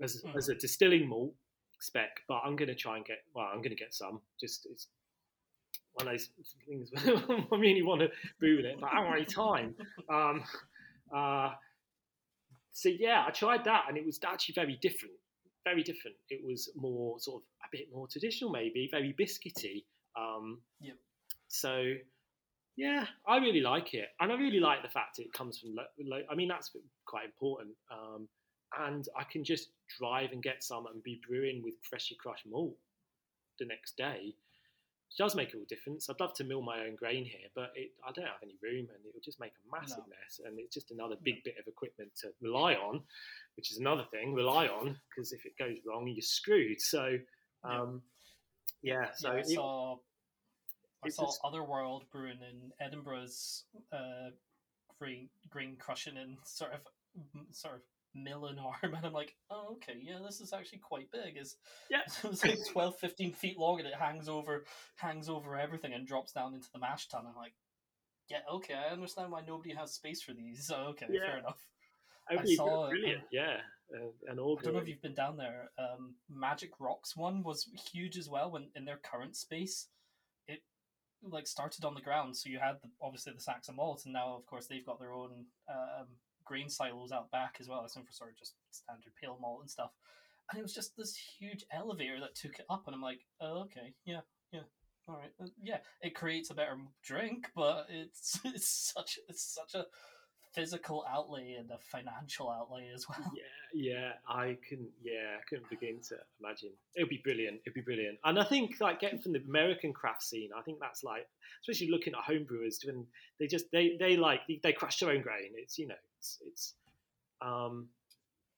as, Mhm. as a distilling malt spec. But I'm going to try and get well, I'm going to get some. Just it's one of those things [LAUGHS] I really want to brew it, but I haven't got any time. Um, uh, so yeah, I tried that, and it was actually very different. Very different. It was more sort of a bit more traditional, maybe very biscuity. Um, Yep. So yeah, I really like it, and I really like the fact it comes from. Lo- lo- I mean, that's quite important. Um, and I can just drive and get some and be brewing with freshly crushed malt the next day. It does make a real difference. I'd love to mill my own grain here, but it, I don't have any room, and it will just make a massive No. mess. And it's just another big bit of equipment to rely on, which is another thing rely on because if it goes wrong, you're screwed. So, Yeah. um, yeah. So yeah, I saw I saw just- Otherworld brewing in Edinburgh's uh, green green crushing in sort of sort of milling arm, and [LAUGHS] I'm like, oh okay, yeah, this is actually quite big. Is Yeah. [LAUGHS] it's like 12, 15 feet long, and it hangs over hangs over everything and drops down into the mash tun. I'm like, yeah, okay, I understand why nobody has space for these. [LAUGHS] So okay, Yeah. fair enough. I, be saw it, brilliant. um, yeah, uh, an I don't know if you've been down there. Um, Magic Rocks one was huge as well. When in their current space, it like started on the ground. So you had the, obviously the sacks of malt, and now of course they've got their own um, grain silos out back as well. It's for sort of just standard pale malt and stuff. And it was just this huge elevator that took it up, and I'm like, oh, okay, yeah, yeah, all right, uh, yeah. It creates a better drink, but it's [LAUGHS] it's such it's such a physical outlay and a financial outlay as well. Yeah, yeah, I couldn't. Yeah, I couldn't begin to imagine. It would be brilliant. It'd be brilliant. And I think like getting from the American craft scene, I think that's like, especially looking at home brewers doing. They just they they like they crush their own grain. It's you know it's it's, um,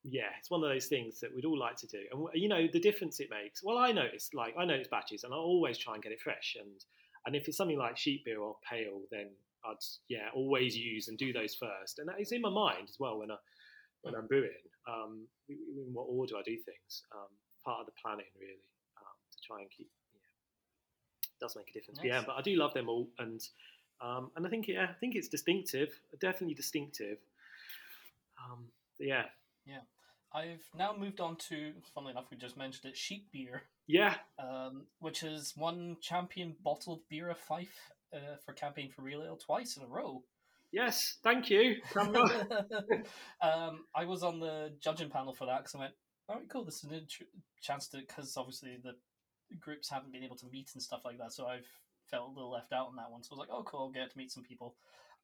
yeah, it's one of those things that we'd all like to do. And you know the difference it makes. Well, I notice like I notice batches, and I always try and get it fresh. And and if it's something like sheep beer or pale, then I'd yeah always use and do those first. And that is in my mind as well when I when I'm brewing. Um, in what order I do things, um, part of the planning really um, to try and keep. Yeah, does make a difference. But yeah, but I do love them all, and um, and I think yeah, I think it's distinctive, definitely distinctive. Um, yeah, Yeah. I've now moved on to, funnily enough, we just mentioned it, sheep beer, yeah, um, which is one champion bottled beer of Fife uh, for campaign for real ale twice in a row. yes. Thank you, [LAUGHS] um, I was on the judging panel for that because I went, all right, cool. This is a ch- chance to, because obviously the groups haven't been able to meet and stuff like that. So I've felt a little left out on that one. So I was like, oh, cool, I'll get to meet some people.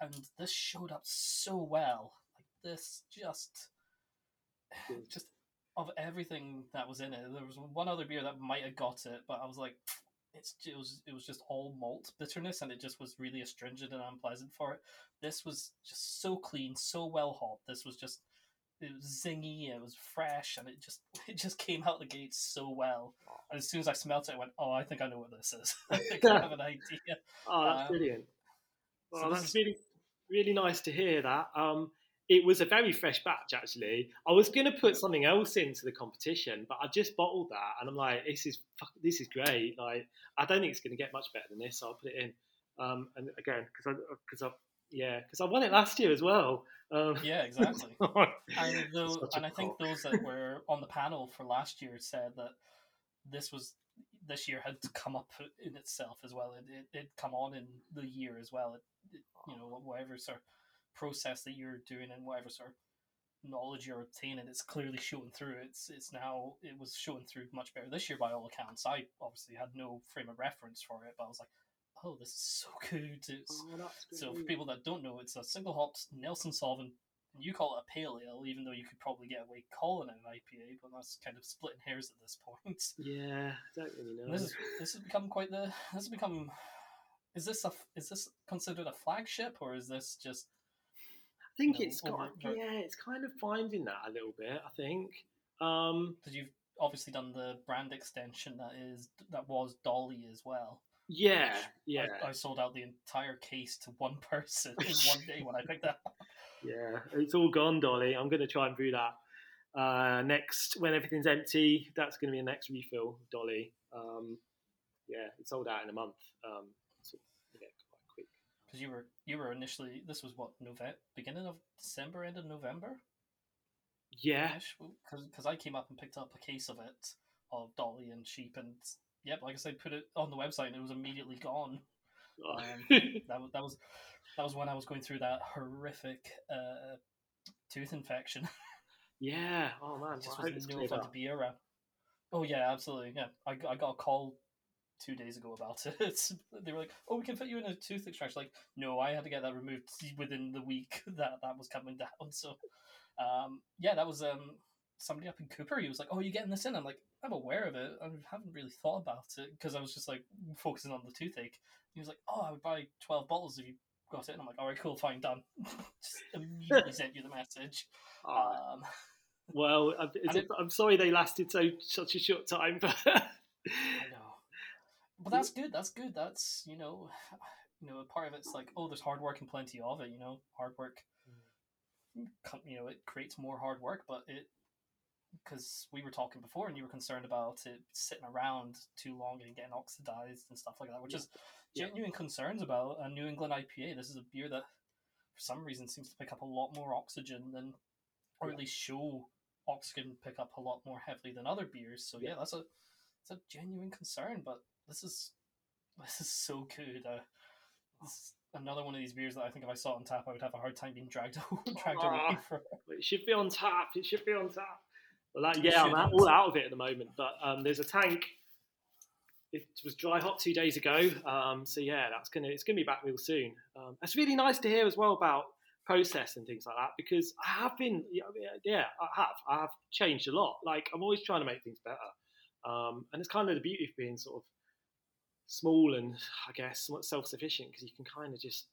And this showed up so well. This just, just of everything that was in it. There was one other beer that might have got it, but I was like, it's it was it was just all malt bitterness, and it just was really astringent and unpleasant for it. This was just so clean, so well hopped. This was just it was zingy, it was fresh, and it just [LAUGHS] it just came out the gate so well. And as soon as I smelt it, I went, "Oh, I think I know what this is. [LAUGHS] I think I have an idea." [LAUGHS] Oh, that's Um, brilliant. so Well, this that's really, really nice to hear that. Um, it was a very fresh batch, actually. I was going to put something else into the competition, but I just bottled that, and I'm like, this is fuck- this is great. Like, I don't think it's going to get much better than this. So I'll put it in. Um, and again, because I, because I, yeah, because I won it last year as well. Um, Yeah, [LAUGHS] exactly. And, though, and I think those that were on the panel for last year said that this was this year had to come up in itself as well. It it it'd come on in the year as well. It, it, you know whatever sort of process that you're doing and whatever sort of knowledge you're obtaining, it's clearly showing through. It's it's now it was showing through much better this year by all accounts. I obviously had no frame of reference for it, but I was like, oh, this is so [LAUGHS] good. It's Oh, so for people that don't know, it's a single hopped Nelson Sauvin. And you call it a pale ale, even though you could probably get away calling it an IPA, but that's kind of splitting hairs at this [LAUGHS] point. yeah, I don't really know. And this is this has become quite the this has become. Is this a is this considered a flagship or is this just I think know, it's got yeah, it's kind of finding that a little bit. I think. Um, because you've obviously done the brand extension that is that was Dolly as well. yeah, yeah. I, I sold out the entire case to one [LAUGHS] person in [LAUGHS] one day when I picked that. up. Yeah, it's all gone, Dolly. I'm going to try and brew that uh, next when everything's empty. That's going to be a next refill, Dolly. Um, yeah, it sold out in a month. Um, so, yeah, quite quick. Because you were you were initially this was what November beginning of December end of November? Yeah, because I came up and picked up a case of it of Dolly and sheep and yep like I said put it on the website and it was immediately gone. Um, [LAUGHS] that was that was that was when I was going through that horrific uh, tooth infection. [LAUGHS] Yeah. Oh man, it just well, was it's no cleared fun to be around oh yeah absolutely. Yeah. I, I got a call two days ago about it. [LAUGHS] They were like oh we can fit you in a tooth extraction like no I had to get that removed [LAUGHS] within the week [LAUGHS] that that was coming down. So um, yeah that was um, somebody up in Cupar he was like oh you getting this in. I'm like I'm aware of it. I haven't really thought about it. Because I was just like focusing on the toothache he was like oh I would buy 12 bottles if you got it. And I'm like all right cool fine done. Just immediately sent you the message. Oh, um, well, I'm, it- I'm sorry they lasted so such a short time, but I know. But that's good. That's good. That's you know, you know, a part of it's like, oh, there's hard work and plenty of it. You know, hard work. Mm. com- You know, it creates more hard work, but it because we were talking before, and you were concerned about it sitting around too long and getting oxidized and stuff like that, which Yeah. is Yeah. genuine concerns about a New England IPA. This is a beer that, for some reason, seems to pick up a lot more oxygen than, or at Yeah. least show oxygen pick up a lot more heavily than other beers. So yeah, Yeah. that's a it's a genuine concern. But this is this is so good. Uh, this is another one of these beers that I think if I saw it on tap, I would have a hard time being dragged [LAUGHS] dragged away Ah. from. it should be on tap. It should be on tap. Well, that, yeah, I'm all out of it at the moment. But um, there's a tank. It was dry hot two days ago. Um, so yeah, that's gonna it's gonna be back real soon. Um, it's really nice to hear as well about process and things like that because I have been yeah, yeah I have I have changed a lot. Like I'm always trying to make things better. Um, and it's kind of the beauty of being sort of small and I guess somewhat self-sufficient because you can kind of just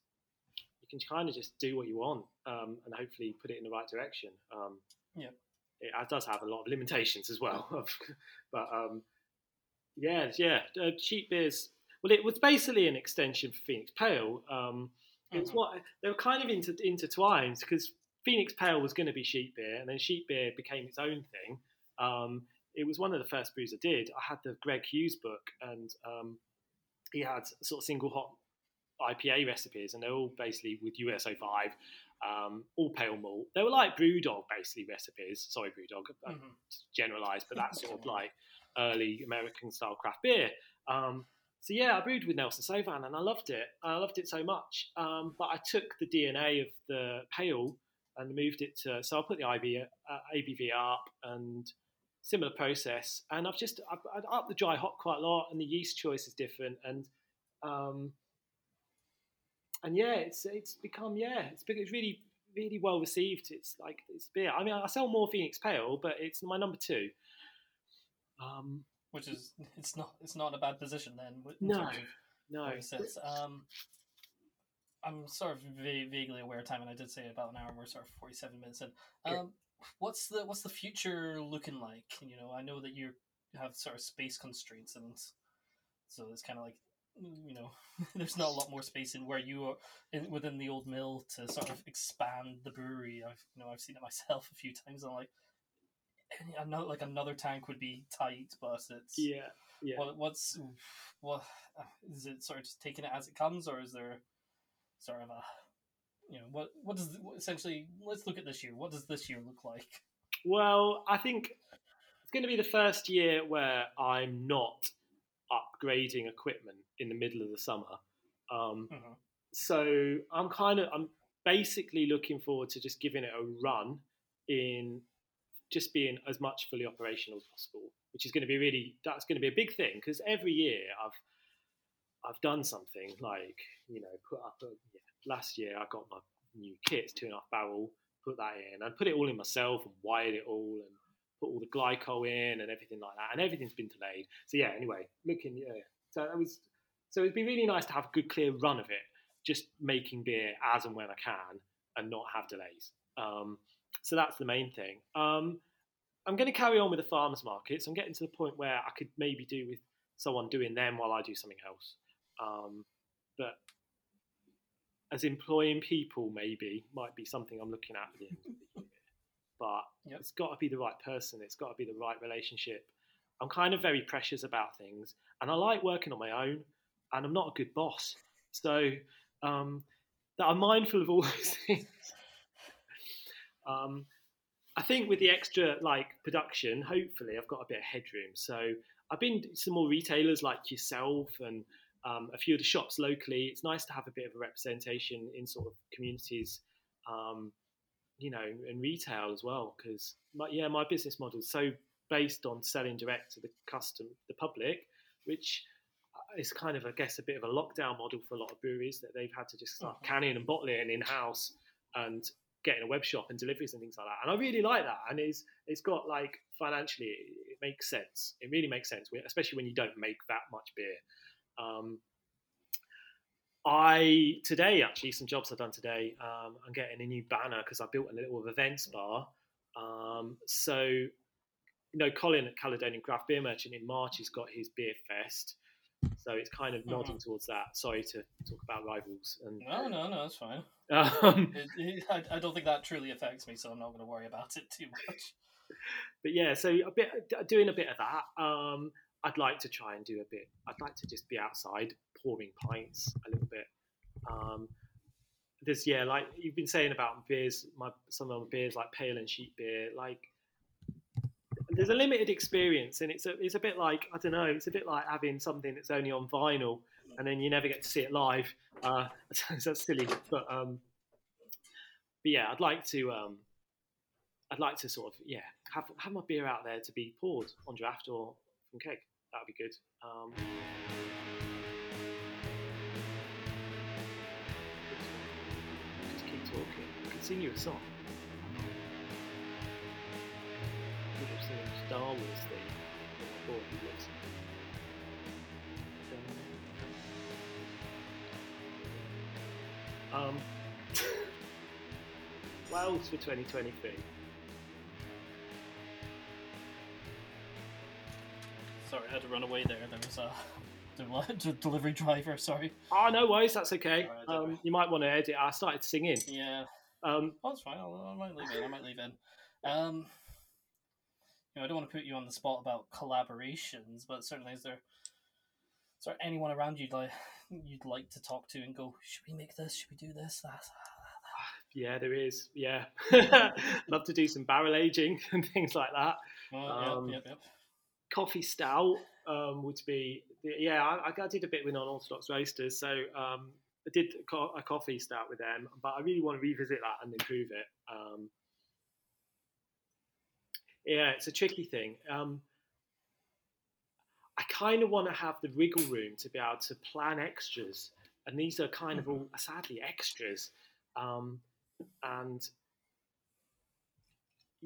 you can kind of just do what you want um, and hopefully put it in the right direction. Um, Yeah. it does have a lot of limitations as well, [LAUGHS] but um, yeah, yeah, uh, sheep beers. Well, it was basically an extension for Phoenix Pale. Um, it was Mhm. what they were kind of inter- intertwined because Phoenix Pale was going to be sheep beer, and then sheep beer became its own thing. Um, it was one of the first brews I did. I had the Greg Hughes book, and um, he had sort of single hop IPA recipes, and they're all basically with US-05, um, all pale malt. They were like Brewdog basically recipes. Sorry, Brewdog, mm-hmm. generalised, but that's sort of [LAUGHS] like early American style craft beer. Um, so yeah, I brewed with Nelson Sauvin and I loved it. I loved it so much. Um, but I took the DNA of the pale and moved it to. So I put the IB, uh, ABV up and similar process. And I've just I've, I've upped the dry hop quite a lot, and the yeast choice is different. And um, and yeah, it's it's become yeah, it's it's really really well received. It's like it's beer. I mean, I sell more Phoenix Pale, but it's my number two. Um, which is [LAUGHS] it's not it's not a bad position then. no, no. Um, I'm sort of vaguely aware of time, and I did say about an hour. We're sort of 47 minutes in. Um, what's the what's the future looking like? You know, I know that you have sort of space constraints, and so it's kind of like you know, [LAUGHS] there's not a lot more space in where you are in, within the old mill to sort of expand the brewery. I've you know I've seen it myself [LAUGHS] a few times. I'm like, I know like another tank would be tight, but it's yeah yeah. What, what's what is it sort of just taking it as it comes, or is there sort of a you know what what does essentially let's look at this year. What does this year look like? Well, I think it's going to be the first year where I'm not upgrading equipment in the middle of the summer. Um, mm-hmm. So I'm kind of I'm basically looking forward to just giving it a run in just being as much fully operational as possible, which is going to be really that's going to be a big thing because every year I've I've done something like you know put up a, yeah, last year I got my new kit, two and a half barrel, put that in and put it all in myself and wired it all and put all the glycol in and everything like that, and everything's been delayed. So yeah, anyway, looking yeah, so that was so it'd be really nice to have a good clear run of it, just making beer as and when I can and not have delays. Um, so that's the main thing. Um, I'm going to carry on with the farmers markets. I'm getting to the point where I could maybe do with someone doing them while I do something else. Um, but as employing people, maybe might be something I'm looking at at the end of the year. But [LAUGHS] yep. it's got to be the right person. It's got to be the right relationship. I'm kind of very precious about things, and I like working on my own. And I'm not a good boss, so um, that I'm mindful of all [LAUGHS] those things. Um, I think with the extra like production, hopefully I've got a bit of headroom. So I've been to some more retailers like yourself and um, a few of the shops locally. It's nice to have a bit of a representation in sort of communities, um, you know, and retail as well. Because yeah, my business model is so based on selling direct to the custom, the public, which is kind of, I guess, a bit of a lockdown model for a lot of breweries that they've had to just start mm-hmm. canning and bottling in house and getting a web shop and deliveries and things like that. And I really like that. And it's it's got like financially, it, makes sense. It really makes sense, especially when you don't make that much beer. Um, I today actually some jobs I've done today. Um, I'm getting a new banner because I built a little events bar. Um, so you know, Colin at Caledonian Craft Beer Merchant in March has got his beer fest. So it's kind of nodding mm-hmm. towards that. Sorry to talk about rivals. And no, no, no, that's fine. [LAUGHS] Um, it, it, I, I, don't think that truly affects me, so I'm not going to worry about it too much. [LAUGHS] But yeah, so a bit doing a bit of that. Um, I'd like to try and do a bit. I'd like to just be outside pouring pints a little bit. Um, there's yeah, like you've been saying about beers. My some of my beers like pale and sheep beer, like there's a limited experience, and it's a it's a bit like I don't know. It's a bit like having something that's only on vinyl, and then you never get to see it live. Uh, [LAUGHS] that's silly, but um, but yeah, I'd like to um, I'd like to sort of yeah have have my beer out there to be poured on draft or from keg. That would be good. Um, just keep talking. I can sing you a song. Star Wars thing. I thought he was. Um, [LAUGHS] Wales for 2023. Sorry, I had to run away there. There was a delivery driver. Sorry. Oh no worries, that's okay. um, you might want to edit. I started singing. Yeah. Um, oh, that's fine. I'll, I might leave in. I might leave in. Um, you know, I don't want to put you on the spot about collaborations, but certainly is there is there anyone around you like you'd like to talk to and go, should we make this? Should we do this? That? Yeah, there is. Yeah, [LAUGHS] love to do some barrel aging [LAUGHS] and things like that. Oh, Um, yep, yep, yep. Coffee stout um, would be yeah. I, I did a bit with non-orthodox roasters, so um, I did a, co- a coffee stout with them, but I really want to revisit that and improve it. Um, yeah, it's a tricky thing. Um, I kind of want to have the wiggle room to be able to plan extras, and these are kind of all sadly extras. Um, and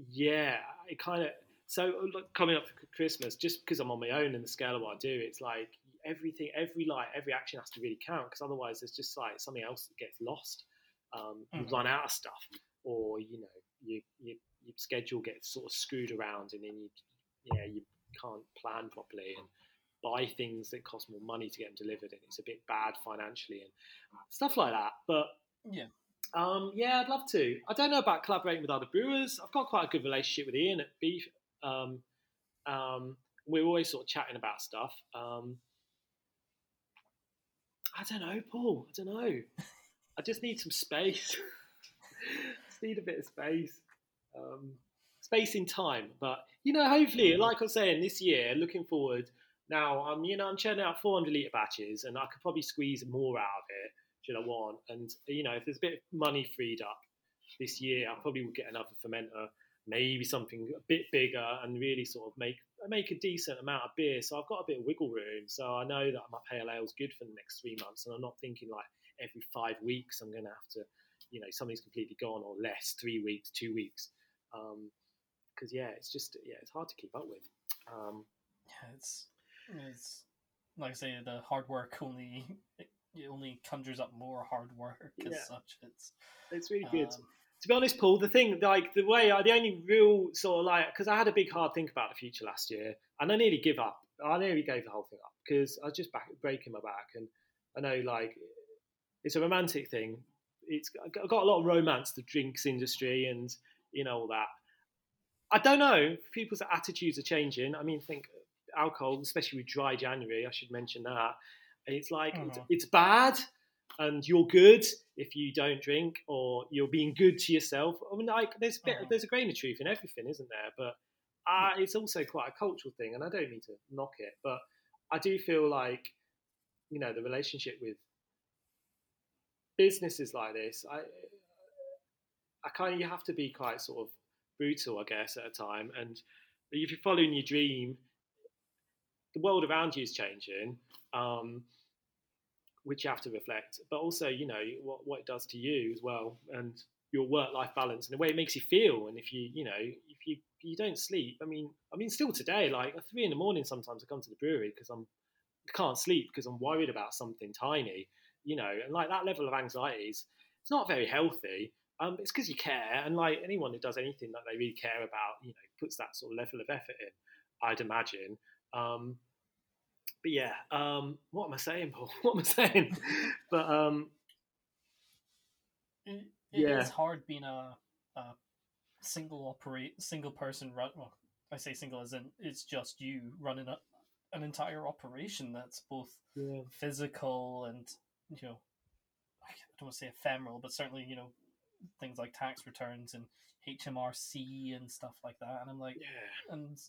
yeah, it kind of so like, coming up for Christmas, just because I'm on my own in the scale of what I do, it's like everything, every like every action has to really count because otherwise there's just like something else that gets lost. Um, You Mhm. run out of stuff, or you know, you, you your schedule gets sort of screwed around, and then you yeah you can't plan properly and buy things that cost more money to get them delivered, and it's a bit bad financially and stuff like that. But Yeah. um, yeah, I'd love to. I don't know about collaborating with other brewers. I've got quite a good relationship with Ian at Beef. Um, um, we're always sort of chatting about stuff. Um, I don't know, Paul. I don't know. [LAUGHS] I just need some space. [LAUGHS] just need a bit of space. Um, space in time. But you know, hopefully, like I was saying, this year, looking forward. Now, I'm you know I'm churning out 400 litre batches, and I could probably squeeze more out of it should I want. And you know, if there's a bit of money freed up this year, I probably will get another fermenter, maybe something a bit bigger, and really sort of make make a decent amount of beer. So I've got a bit of wiggle room. So I know that my pale ale's good for the next three months, and I'm not thinking like every five weeks I'm going to have to, you know, something's completely gone or less, three weeks, two weeks. Because yeah, it's just yeah, it's hard to keep up with. Um, Yeah, it's it's like I say, the hard work only it, only conjures up more hard work as Yeah. such. It's it's really good. um, to be honest, Paul, the thing, like the way, I, the only real sort of like, because I had a big hard think about the future last year, and I nearly give up. I nearly gave the whole thing up because I was just back breaking my back, and I know like it's a romantic thing. It's I've got a lot of romance, the drinks industry, and you know all that. I don't know. People's attitudes are changing. I mean, think alcohol, especially with dry January. I should mention that. It's like it's, Mhm. it's bad, and you're good if you don't drink, or you're being good to yourself. I mean, like there's a bit, there's a grain of truth in everything, isn't there? But uh, it's also quite a cultural thing, and I don't mean to knock it, but I do feel like you know the relationship with businesses like this. I I kind of you have to be quite sort of brutal, I guess, at a time. And if you're following your dream, the world around you is changing, um, which you have to reflect. But also, you know, what, what it does to you as well, and your work-life balance and the way it makes you feel. And if you, you know, if you you don't sleep, I mean, I mean, still today, like at three in the morning, sometimes I come to the brewery because I'm I can't sleep because I'm worried about something tiny, you know, and like that level of anxiety is it's not very healthy. Um, it's because you care, and like anyone who does anything that they really care about, you know, puts that sort of level of effort in. I'd imagine. Um, but yeah, um, what am I saying, Paul? [LAUGHS] What am I saying? but um, it, it is Yeah. hard being a, a single operate single person run. Well, I say single as in it's just you running a, an entire operation that's both yeah, physical and you know I don't want to say ephemeral, but certainly you know things like tax returns and HMRC and stuff like that. And I'm like, yeah, and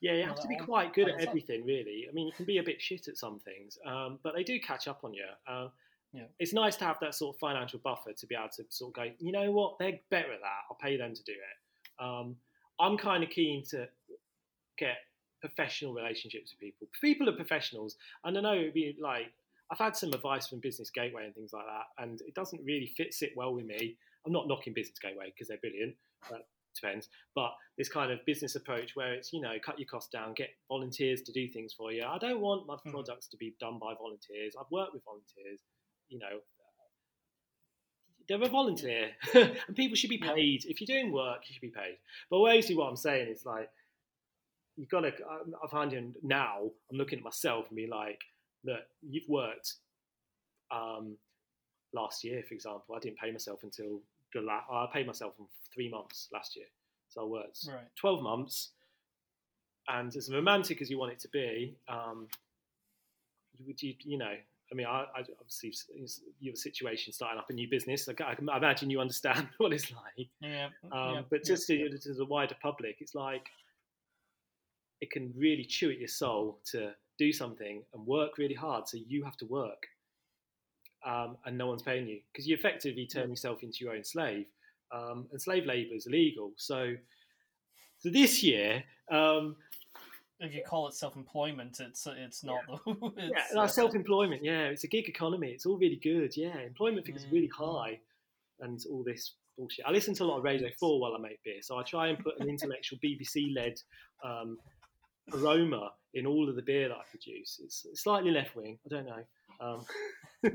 yeah. You have to be quite good at everything, really. I mean, you can be a bit shit at some things, um, but they do catch up on you. Uh, Yeah. It's nice to have that sort of financial buffer to be able to sort of go. You know what? They're better at that. I'll pay them to do it. Um, I'm kind of keen to get professional relationships with people. People are professionals, and I know it'd be like I've had some advice from Business Gateway and things like that, and it doesn't really fit sit well with me. I'm not knocking Business Gateway because they're brilliant, but depends. But this kind of business approach where it's you know cut your costs down, get volunteers to do things for you. I don't want my Mhm. products to be done by volunteers. I've worked with volunteers, you know. They're a volunteer, [LAUGHS] and people should be paid. If you're doing work, you should be paid. But basically, what I'm saying is like, you've got to. I'm finding now, I'm looking at myself and be like, look, you've worked. Um, last year, for example, I didn't pay myself until the la- I paid myself for three months last year, so I worked Right. twelve months. And as romantic as you want it to be, um, would you you know? I mean, I, I obviously your situation starting up a new business. I, I can imagine you understand [LAUGHS] what it's like. Yeah. Um, yeah, but yeah, just to, yeah. to the wider public, it's like it can really chew at your soul to do something and work really hard. So you have to work, um, and no one's paying you because you effectively turn yourself into your own slave. Um, and slave labour is illegal. So, so this year, um, if you call it self-employment, it's it's not yeah, [LAUGHS] It's, like uh, self-employment. Yeah, it's a gig economy. It's all really good. Yeah, employment figures are really Mm. high, and all this bullshit. I listen to a lot of Radio Four while I make beer, so I try and put an intellectual BBC-led um, aroma in all of the beer that I produce. It's slightly left-wing. I don't know. Um, [LAUGHS]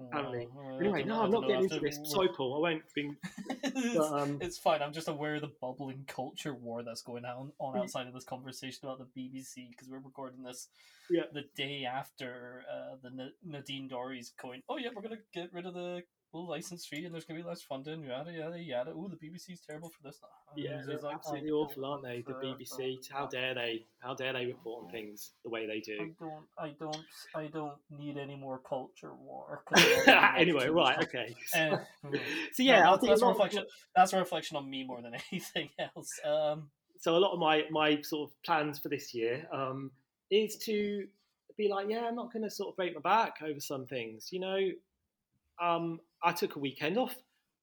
apparently. I anyway, no, I'm don't getting into this. Sorry, Paul. I won't bring. it's, [LAUGHS] But, um, it's fine. I'm just aware of the bubbling culture war that's going on, on Mm. outside of this conversation about the BBC because we're recording this Yeah. the day after uh, the Na- Nadine Dorries coin. Oh yeah, we're gonna get rid of the full license fee and there's gonna be less funding. Yada yada yada. Oh, the BBC's terrible for this. Yeah, they're it's like, absolutely I awful, aren't they? The BBC. How dare they? How dare they report on things the way they do? I do? don't, I don't, I don't need any more culture war. 'cause [LAUGHS] I already watch anyway, right, okay. [LAUGHS] [LAUGHS] So yeah, no, I that's, think that's a a lot of- reflection. That's a reflection on me more than anything else. Um, so a lot of my my sort of plans for this year um, is to be like, yeah, I'm not going to sort of break my back over some things. You know, um, I took a weekend off,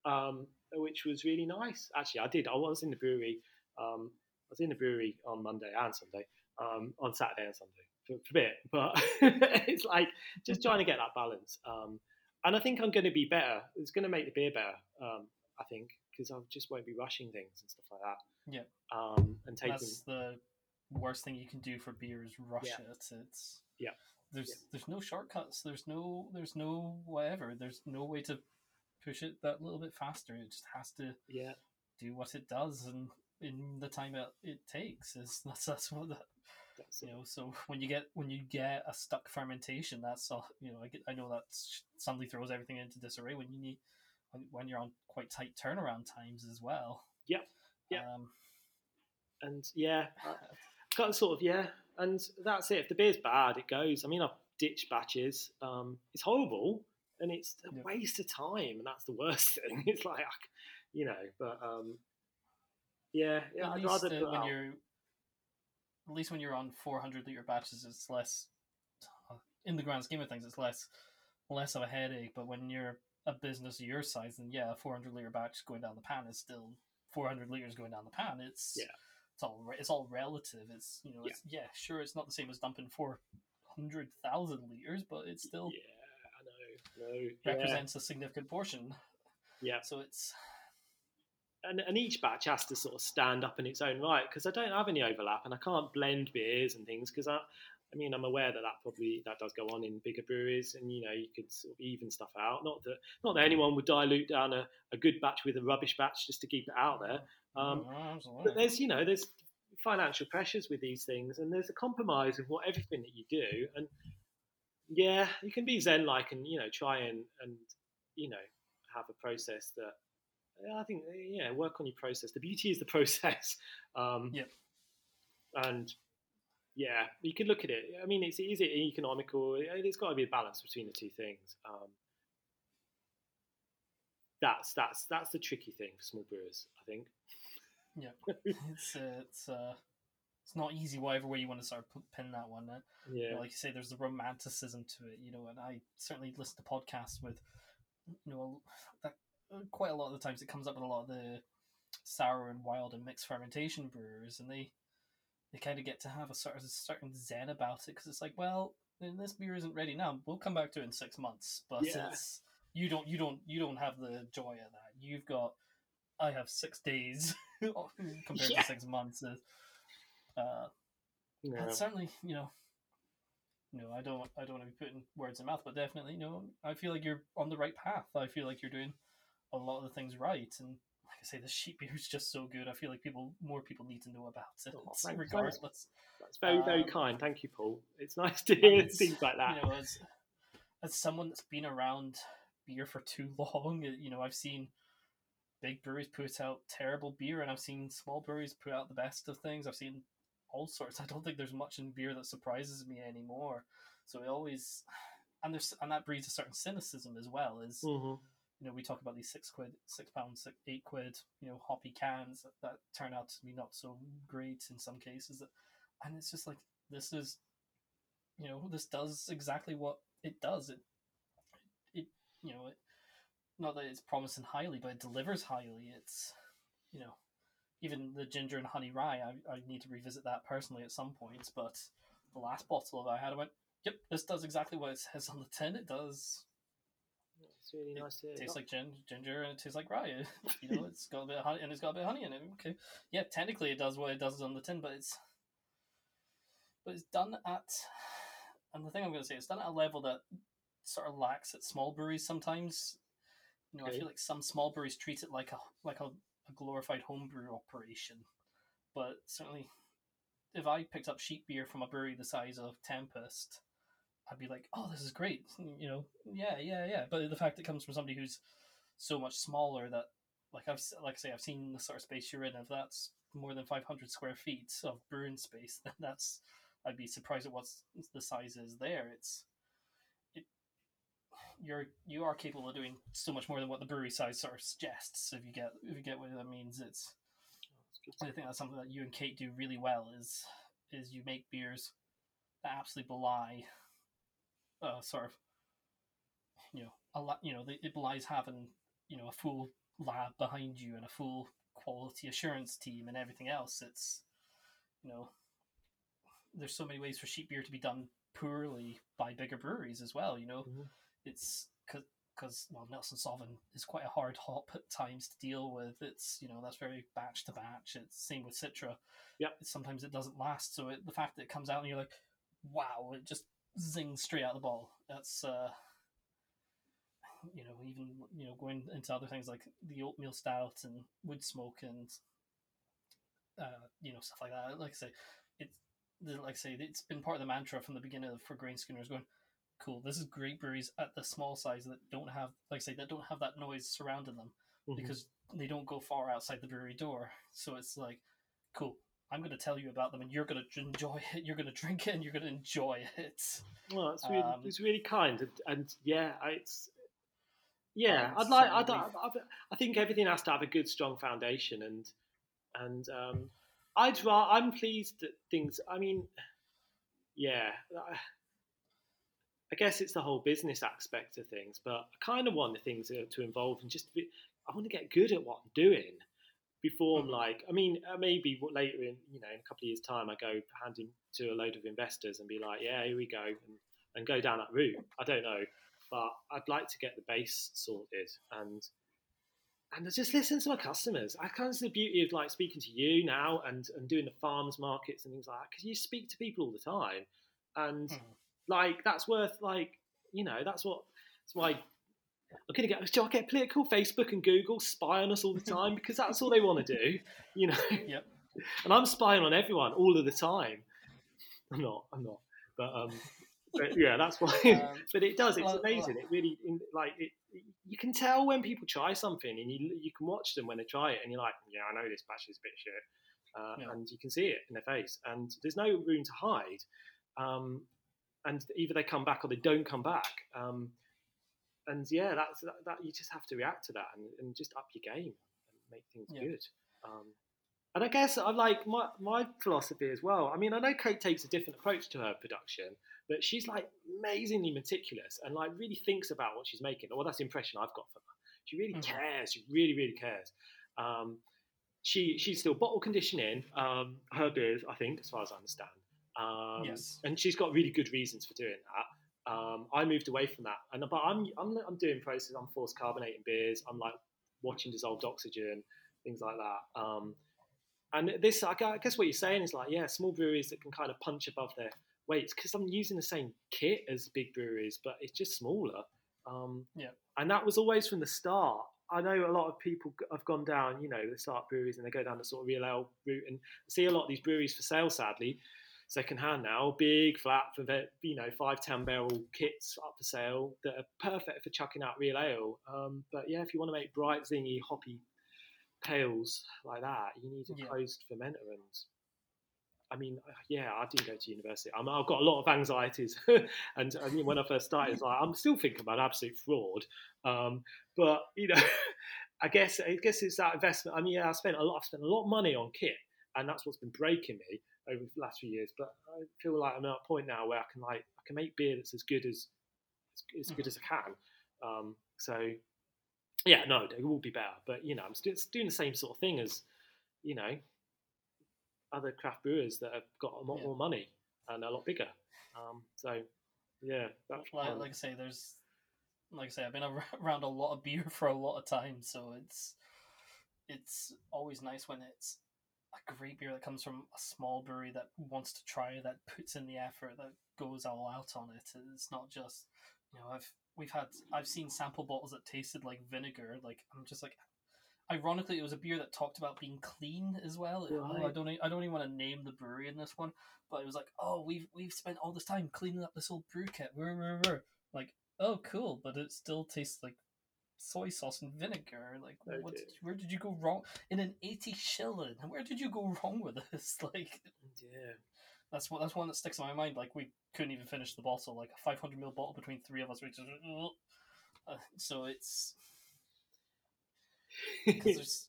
um, which was really nice. Actually, I did. I was in the brewery. Um, I was in the brewery on Monday and Sunday, um, on Saturday and Sunday for, for a bit. [LAUGHS] But it's like just trying to get that balance. Um, and I think I'm going to be better. It's going to make the beer better. Um, I think because I just won't be rushing things and stuff like that. Yeah. Um, and taking that's the worst thing you can do for beer is rush Yeah. it. It's Yeah. There's Yeah. there's no shortcuts. There's no there's no whatever. There's no way to push it that little bit faster. It just has to yeah. do what it does and in the time it, it takes. Is [LAUGHS] that's that's what that That's you it. know. So when you get when you get a stuck fermentation, that's all you know. I get I know that suddenly throws everything into disarray when you need when, when you're on quite tight turnaround times as well. Yeah. Yeah. Um, And yeah, [LAUGHS] got sort of yeah. And that's it. If the beer's bad, it goes. I mean, I've ditched batches. Um, it's horrible and it's a Yeah. waste of time, and that's the worst [LAUGHS] thing. It's like, you know, but um, yeah, yeah. at I'd least rather uh, when out- you're at least when you're on 400 liter batches it's less in the grand scheme of things it's less less of a headache but when you're a business of your size then yeah a 400 liter batch going down the pan is still 400 liters going down the pan it's Yeah. it's all it's all relative it's you know it's yeah sure it's not the same as dumping 400,000 liters but it's still Yeah, No, yeah, represents a significant portion yeah. so it's and, and each batch has to sort of stand up in its own right because I don't have any overlap and I can't blend beers and things because I, I mean I'm aware that that probably that does go on in bigger breweries and you know you could sort of even stuff out. Not that not that anyone would dilute down a, a good batch with a rubbish batch just to keep it out there. Um, Oh, but there's you know there's financial pressures with these things and there's a compromise of what everything that you do and yeah you can be zen like and you know try and and you know have a process that I think yeah, work on your process. The beauty is the [LAUGHS] process. Um, Yep. And yeah, you can look at it. I mean, it's is it economical? It's got to be a balance between the two things. Um, that's that's that's the tricky thing for small brewers, I think. Yeah, [LAUGHS] it's uh, it's uh, it's not easy. Whatever way you want to sort of pin that one. Uh, you Yeah, know, like you say, there's the romanticism to it, you know. And I certainly listen to podcasts with, you know, that uh, quite a lot of the times it comes up with a lot of the sour and wild and mixed fermentation brewers, and they they kind of get to have a sort of a certain zen about it because it's like, well, then this beer isn't ready now. We'll come back to it in six months, but Yeah. it's you don't you don't you don't have the joy of that. You've got I have six days [LAUGHS] compared Yeah. to six months. Uh, yeah. and certainly, you know, no, I don't. I don't want to be putting words in mouth, but definitely, you know, I feel like you're on the right path. I feel like you're doing a lot of the things right, and like I say, the sheep beer is just so good. I feel like people, more people need to know about it, Oh, thanks, regardless. That's very very Um, kind. Thank you, Paul. It's nice to hear things like that. You know, as as someone that's been around beer for too [LAUGHS] long, you know, I've seen big breweries put out terrible beer, and I've seen small breweries put out the best of things. I've seen all sorts. I don't think there's much in beer that surprises me anymore. So it always, and there's and that breeds a certain cynicism as well. Is Mm-hmm. you know we talk about these six quid, six pounds, six, eight quid, you know hoppy cans that, that turn out to be not so great in some cases, and it's just like this is, you know, this does exactly what it does. It, it, you know, it, not that it's promising highly, but it delivers highly. It's, you know, even the ginger and honey rye. I, I need to revisit that personally at some point, but the last bottle that I had, I went, yep, this does exactly what it says on the tin. It does It's really nice to tastes like gin, ginger and it tastes like rye. [LAUGHS] You know, it's got a bit of honey and it's got a bit of honey in it. Okay, yeah, technically it does what it does on the tin, but it's but it's done at and the thing I'm going to say it's done at a level that sort of lacks at small breweries sometimes. You know, I feel like some small breweries treat it like a like a, a glorified homebrew operation, but certainly if I picked up sheep beer from a brewery the size of Tempest, I'd be like, "Oh, this is great!" You know, yeah, yeah, yeah. But the fact it comes from somebody who's so much smaller that, like I've like I say, I've seen the sort of space you're in. If that's more than 500 square feet of brewing space, [LAUGHS] then that's I'd be surprised at what the size is there. It's it you're you are capable of doing so much more than what the brewery size sort of suggests. If you get if you get what that means, it's I think that's something that you and Kate do really well. Is is you make beers that absolutely belie, uh, sort of, you know, a lot. You know, it belies having you know a full lab behind you and a full quality assurance team and everything else. It's you know, there's so many ways for sheep beer to be done poorly by bigger breweries as well. You know, Mhm. It's because well, Nelson Sauvin is quite a hard hop at times to deal with. It's you know that's very batch to batch. It's same with Citra. Yeah. Sometimes it doesn't last, so it, the fact that it comes out and you're like, wow, it just zings straight out of the ball. That's uh, you know even you know going into other things like the oatmeal stout and wood smoke and uh, you know stuff like that. Like I say, it's like I say, it's been part of the mantra from the beginning of, for Grain Schooner's going. Cool. This is great breweries at the small size that don't have, like I say, that don't have that noise surrounding them Mhm. because they don't go far outside the brewery door. So it's like, cool. I'm going to tell you about them, and you're going to enjoy [LAUGHS] it. You're going to drink it, and you're going to enjoy it. Well, it's really, Um, it's really kind, and, and yeah, I- it's yeah. Um, I'd like. I'd, certainly I, I think everything has to have a good, strong foundation, and and um, I'd. I'm pleased that things. I mean, yeah. I- I guess it's the whole business aspect of things, but I kind of want the things to, to involve and just. Be, I want to get good at what I'm doing before I'm Mhm. like. I mean, uh, maybe later in you know in a couple of years' time, I go hand him to a load of investors and be like, yeah, here we go, and, and go down that route. I don't know, but I'd like to get the base sorted and and just listen to my customers. I kind of see the beauty of like speaking to you now and and doing the farmers markets and things like that because you speak to people all the time, and Mhm. Like that's worth like you know that's what that's why. I'm gonna get. Do I get political? Facebook and Google spy on us all the [LAUGHS] time because that's all they want to do, you know. Yep. [LAUGHS] And I'm spying on everyone all of the time. I'm not. I'm not. But um, but [LAUGHS] yeah, that's why. Um, but it does. It's well- amazing. It really in, like it. You can tell when people try something, and you you can watch them when they try it, and you're like, yeah, I know this batch is a bit shit, uh, Yeah. and you can see it in their face, and there's no room to hide. Um, and either they come back or they don't come back. Um, and yeah, that's that, that. You just have to react to that and, and just up your game and make things Yeah. good. Um, and I guess I like my my philosophy as well. I mean, I know Kate takes a different approach to her production, but she's like amazingly meticulous and like really thinks about what she's making. Well, that's the impression I've got from her. She really Mhm. cares. She really, really cares. Um, she she's still bottle conditioning um, her beers, I think, as far as I understand. Um, Yes. and she's got really good reasons for doing that. Um, I moved away from that, and but I'm I'm, I'm doing process. I'm forced carbonating beers. I'm like watching dissolved oxygen, things like that. Um, and this, I guess, what you're saying is like, yeah, small breweries that can kind of punch above their weights because I'm using the same kit as big breweries, but it's just smaller. Um, Yeah. And that was always from the start. I know a lot of people have gone down, you know, they start breweries and they go down the sort of real ale route and see a lot of these breweries for sale, sadly, second hand now, big flat for you know, five, 10 barrel kits up for sale that are perfect for chucking out real ale. Um, but yeah, if you want to make bright, zingy, hoppy pales like that, you need a Yeah. closed fermenter. And I mean, uh, yeah, I didn't go to university. I I've got a lot of anxieties, [LAUGHS] and I mean, when I first started, it's like I'm still thinking about absolute fraud. Um, but you know, [LAUGHS] I guess I guess it's that investment. I mean, yeah, I spent a lot. I've spent a lot of money on kit, and that's what's been breaking me over the last few years. But I feel like I'm at a point now where I can like I can make beer that's as good as as, as good as I can. Um, so yeah, no, it will be better. But you know, I'm still doing the same sort of thing as you know other craft brewers that have got a lot Yeah. more money and a lot bigger. Um, so yeah, that's like, like I say, there's like I say, I've been [LAUGHS] around a lot of beer for a lot of time, so it's it's always nice when it's a great beer that comes from a small brewery that wants to try, that puts in the effort, that goes all out on it. It's not just you know I've we've had I've seen sample bottles that tasted like vinegar. Like I'm just like. Ironically, it was a beer that talked about being clean as well. Oh, I don't. I don't even want to name the brewery in this one, but it was like, oh, we've we've spent all this time cleaning up this old brew kit. Like, oh, cool, but it still tastes like soy sauce and vinegar. Like, what? Did, where did you go wrong in an eighty shilling? Where did you go wrong with this? [LAUGHS] Like, yeah. that's what that's one that sticks in my mind. Like, we couldn't even finish the bottle. Like a five hundred ml bottle between three of us. We just, uh, so it's [LAUGHS] there's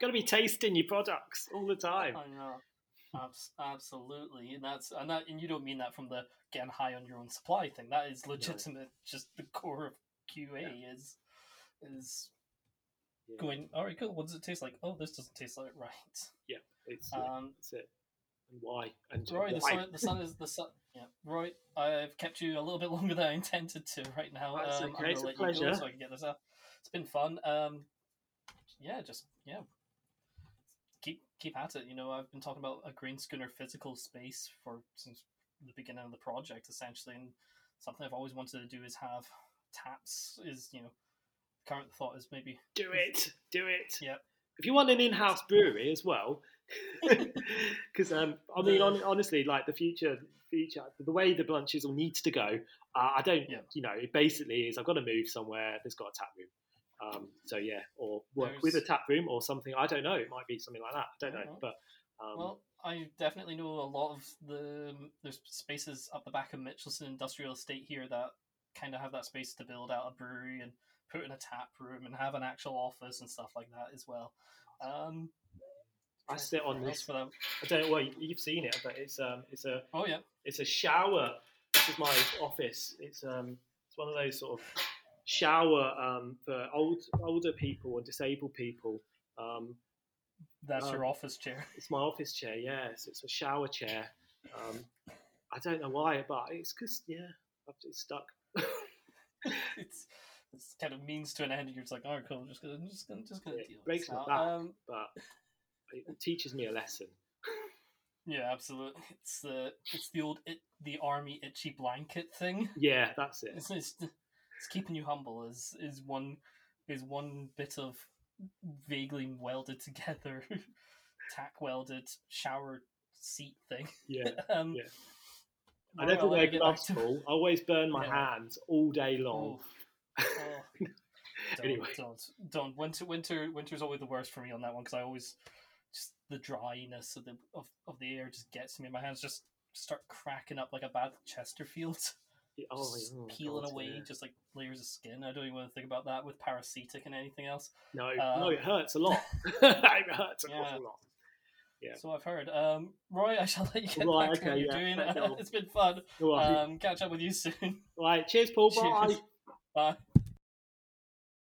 Got to be tasting your products all the time. I know. Abs- absolutely, and that's and that and you don't mean that from the getting high on your own supply thing. That is legitimate. Just the core of QA is is Yeah. going. All right, cool. What does it taste like? Oh, this doesn't taste like right. It's, yeah, Um, that's it. And why? And Roy, the sun, the sun is the sun. Yeah, Roy, I've kept you a little bit [LAUGHS] longer than I intended to right now. That's um, okay, I'm it's gonna a let you go pleasure. so I can get this out. It's been fun. Um, yeah, just yeah. Keep keep at it. You know, I've been talking about a Grain Schooner physical space for since the beginning of the project, essentially, and something I've always wanted to do is have taps. Is you know, current thought is maybe do [LAUGHS] it, do it. Yep. If you want an in-house brewery as well, [LAUGHS] because um, I mean, hon- honestly, like the future, future, the way the Blunt Chisel needs to go, uh, I don't, Yeah. you know, it basically is I've got to move somewhere that's got a tap room. Um, so yeah, or work with a tap room or something. I don't know. It might be something like that. I don't know, but um, Well, I definitely know a lot of the there's spaces up the back of Mitchelston Industrial Estate here that kind of have that space to build out a brewery and put in a tap room and have an actual office and stuff like that as well. Um, I sit on this. else would I- don't know. Well, you- you've seen it, but it's um, it's a Oh yeah, it's a shower. This is my office. It's um, it's one of those sort of shower um, for old older people and disabled people. Um, that's your Um, office chair. [LAUGHS] it's my office chair. Yes, it's a shower chair. Um, I don't know why, but it's because yeah, I've- it's stuck. [LAUGHS] it's it's kind of means to an end. and You're just like, oh cool, I'm just gonna I'm just gonna just gonna It deal with breaks my back. Um, but [LAUGHS] it teaches me a lesson. yeah, absolutely. It's the it's the old it, the army itchy blanket thing. Yeah, that's it. it's, it's, it's keeping you humble is is one is one bit of vaguely welded together [LAUGHS] tack welded shower seat thing Yeah. [LAUGHS] um Yeah. I never wear you get back gloves, to- I always burn my Yeah. hands all day long. Oh. [LAUGHS] Don't, Anyway. don't don't winter winter winter's always the worst for me on that one because i always just the dryness of the of, of the air just gets me my hands just start cracking up like a bad chesterfield Oh, just oh, peeling God, away yeah. just like layers of skin. I don't even want to think about that with peracetic and anything else. No, Um, no, it hurts a lot. [LAUGHS] [LAUGHS] it hurts an Yeah. awful lot. Yeah. So I've heard. Um, Roy, I shall let you get Right, back to what okay, you're doing. it's been fun. Right. Um, catch up with you soon. All right. Cheers, Paul. Bye. Bye.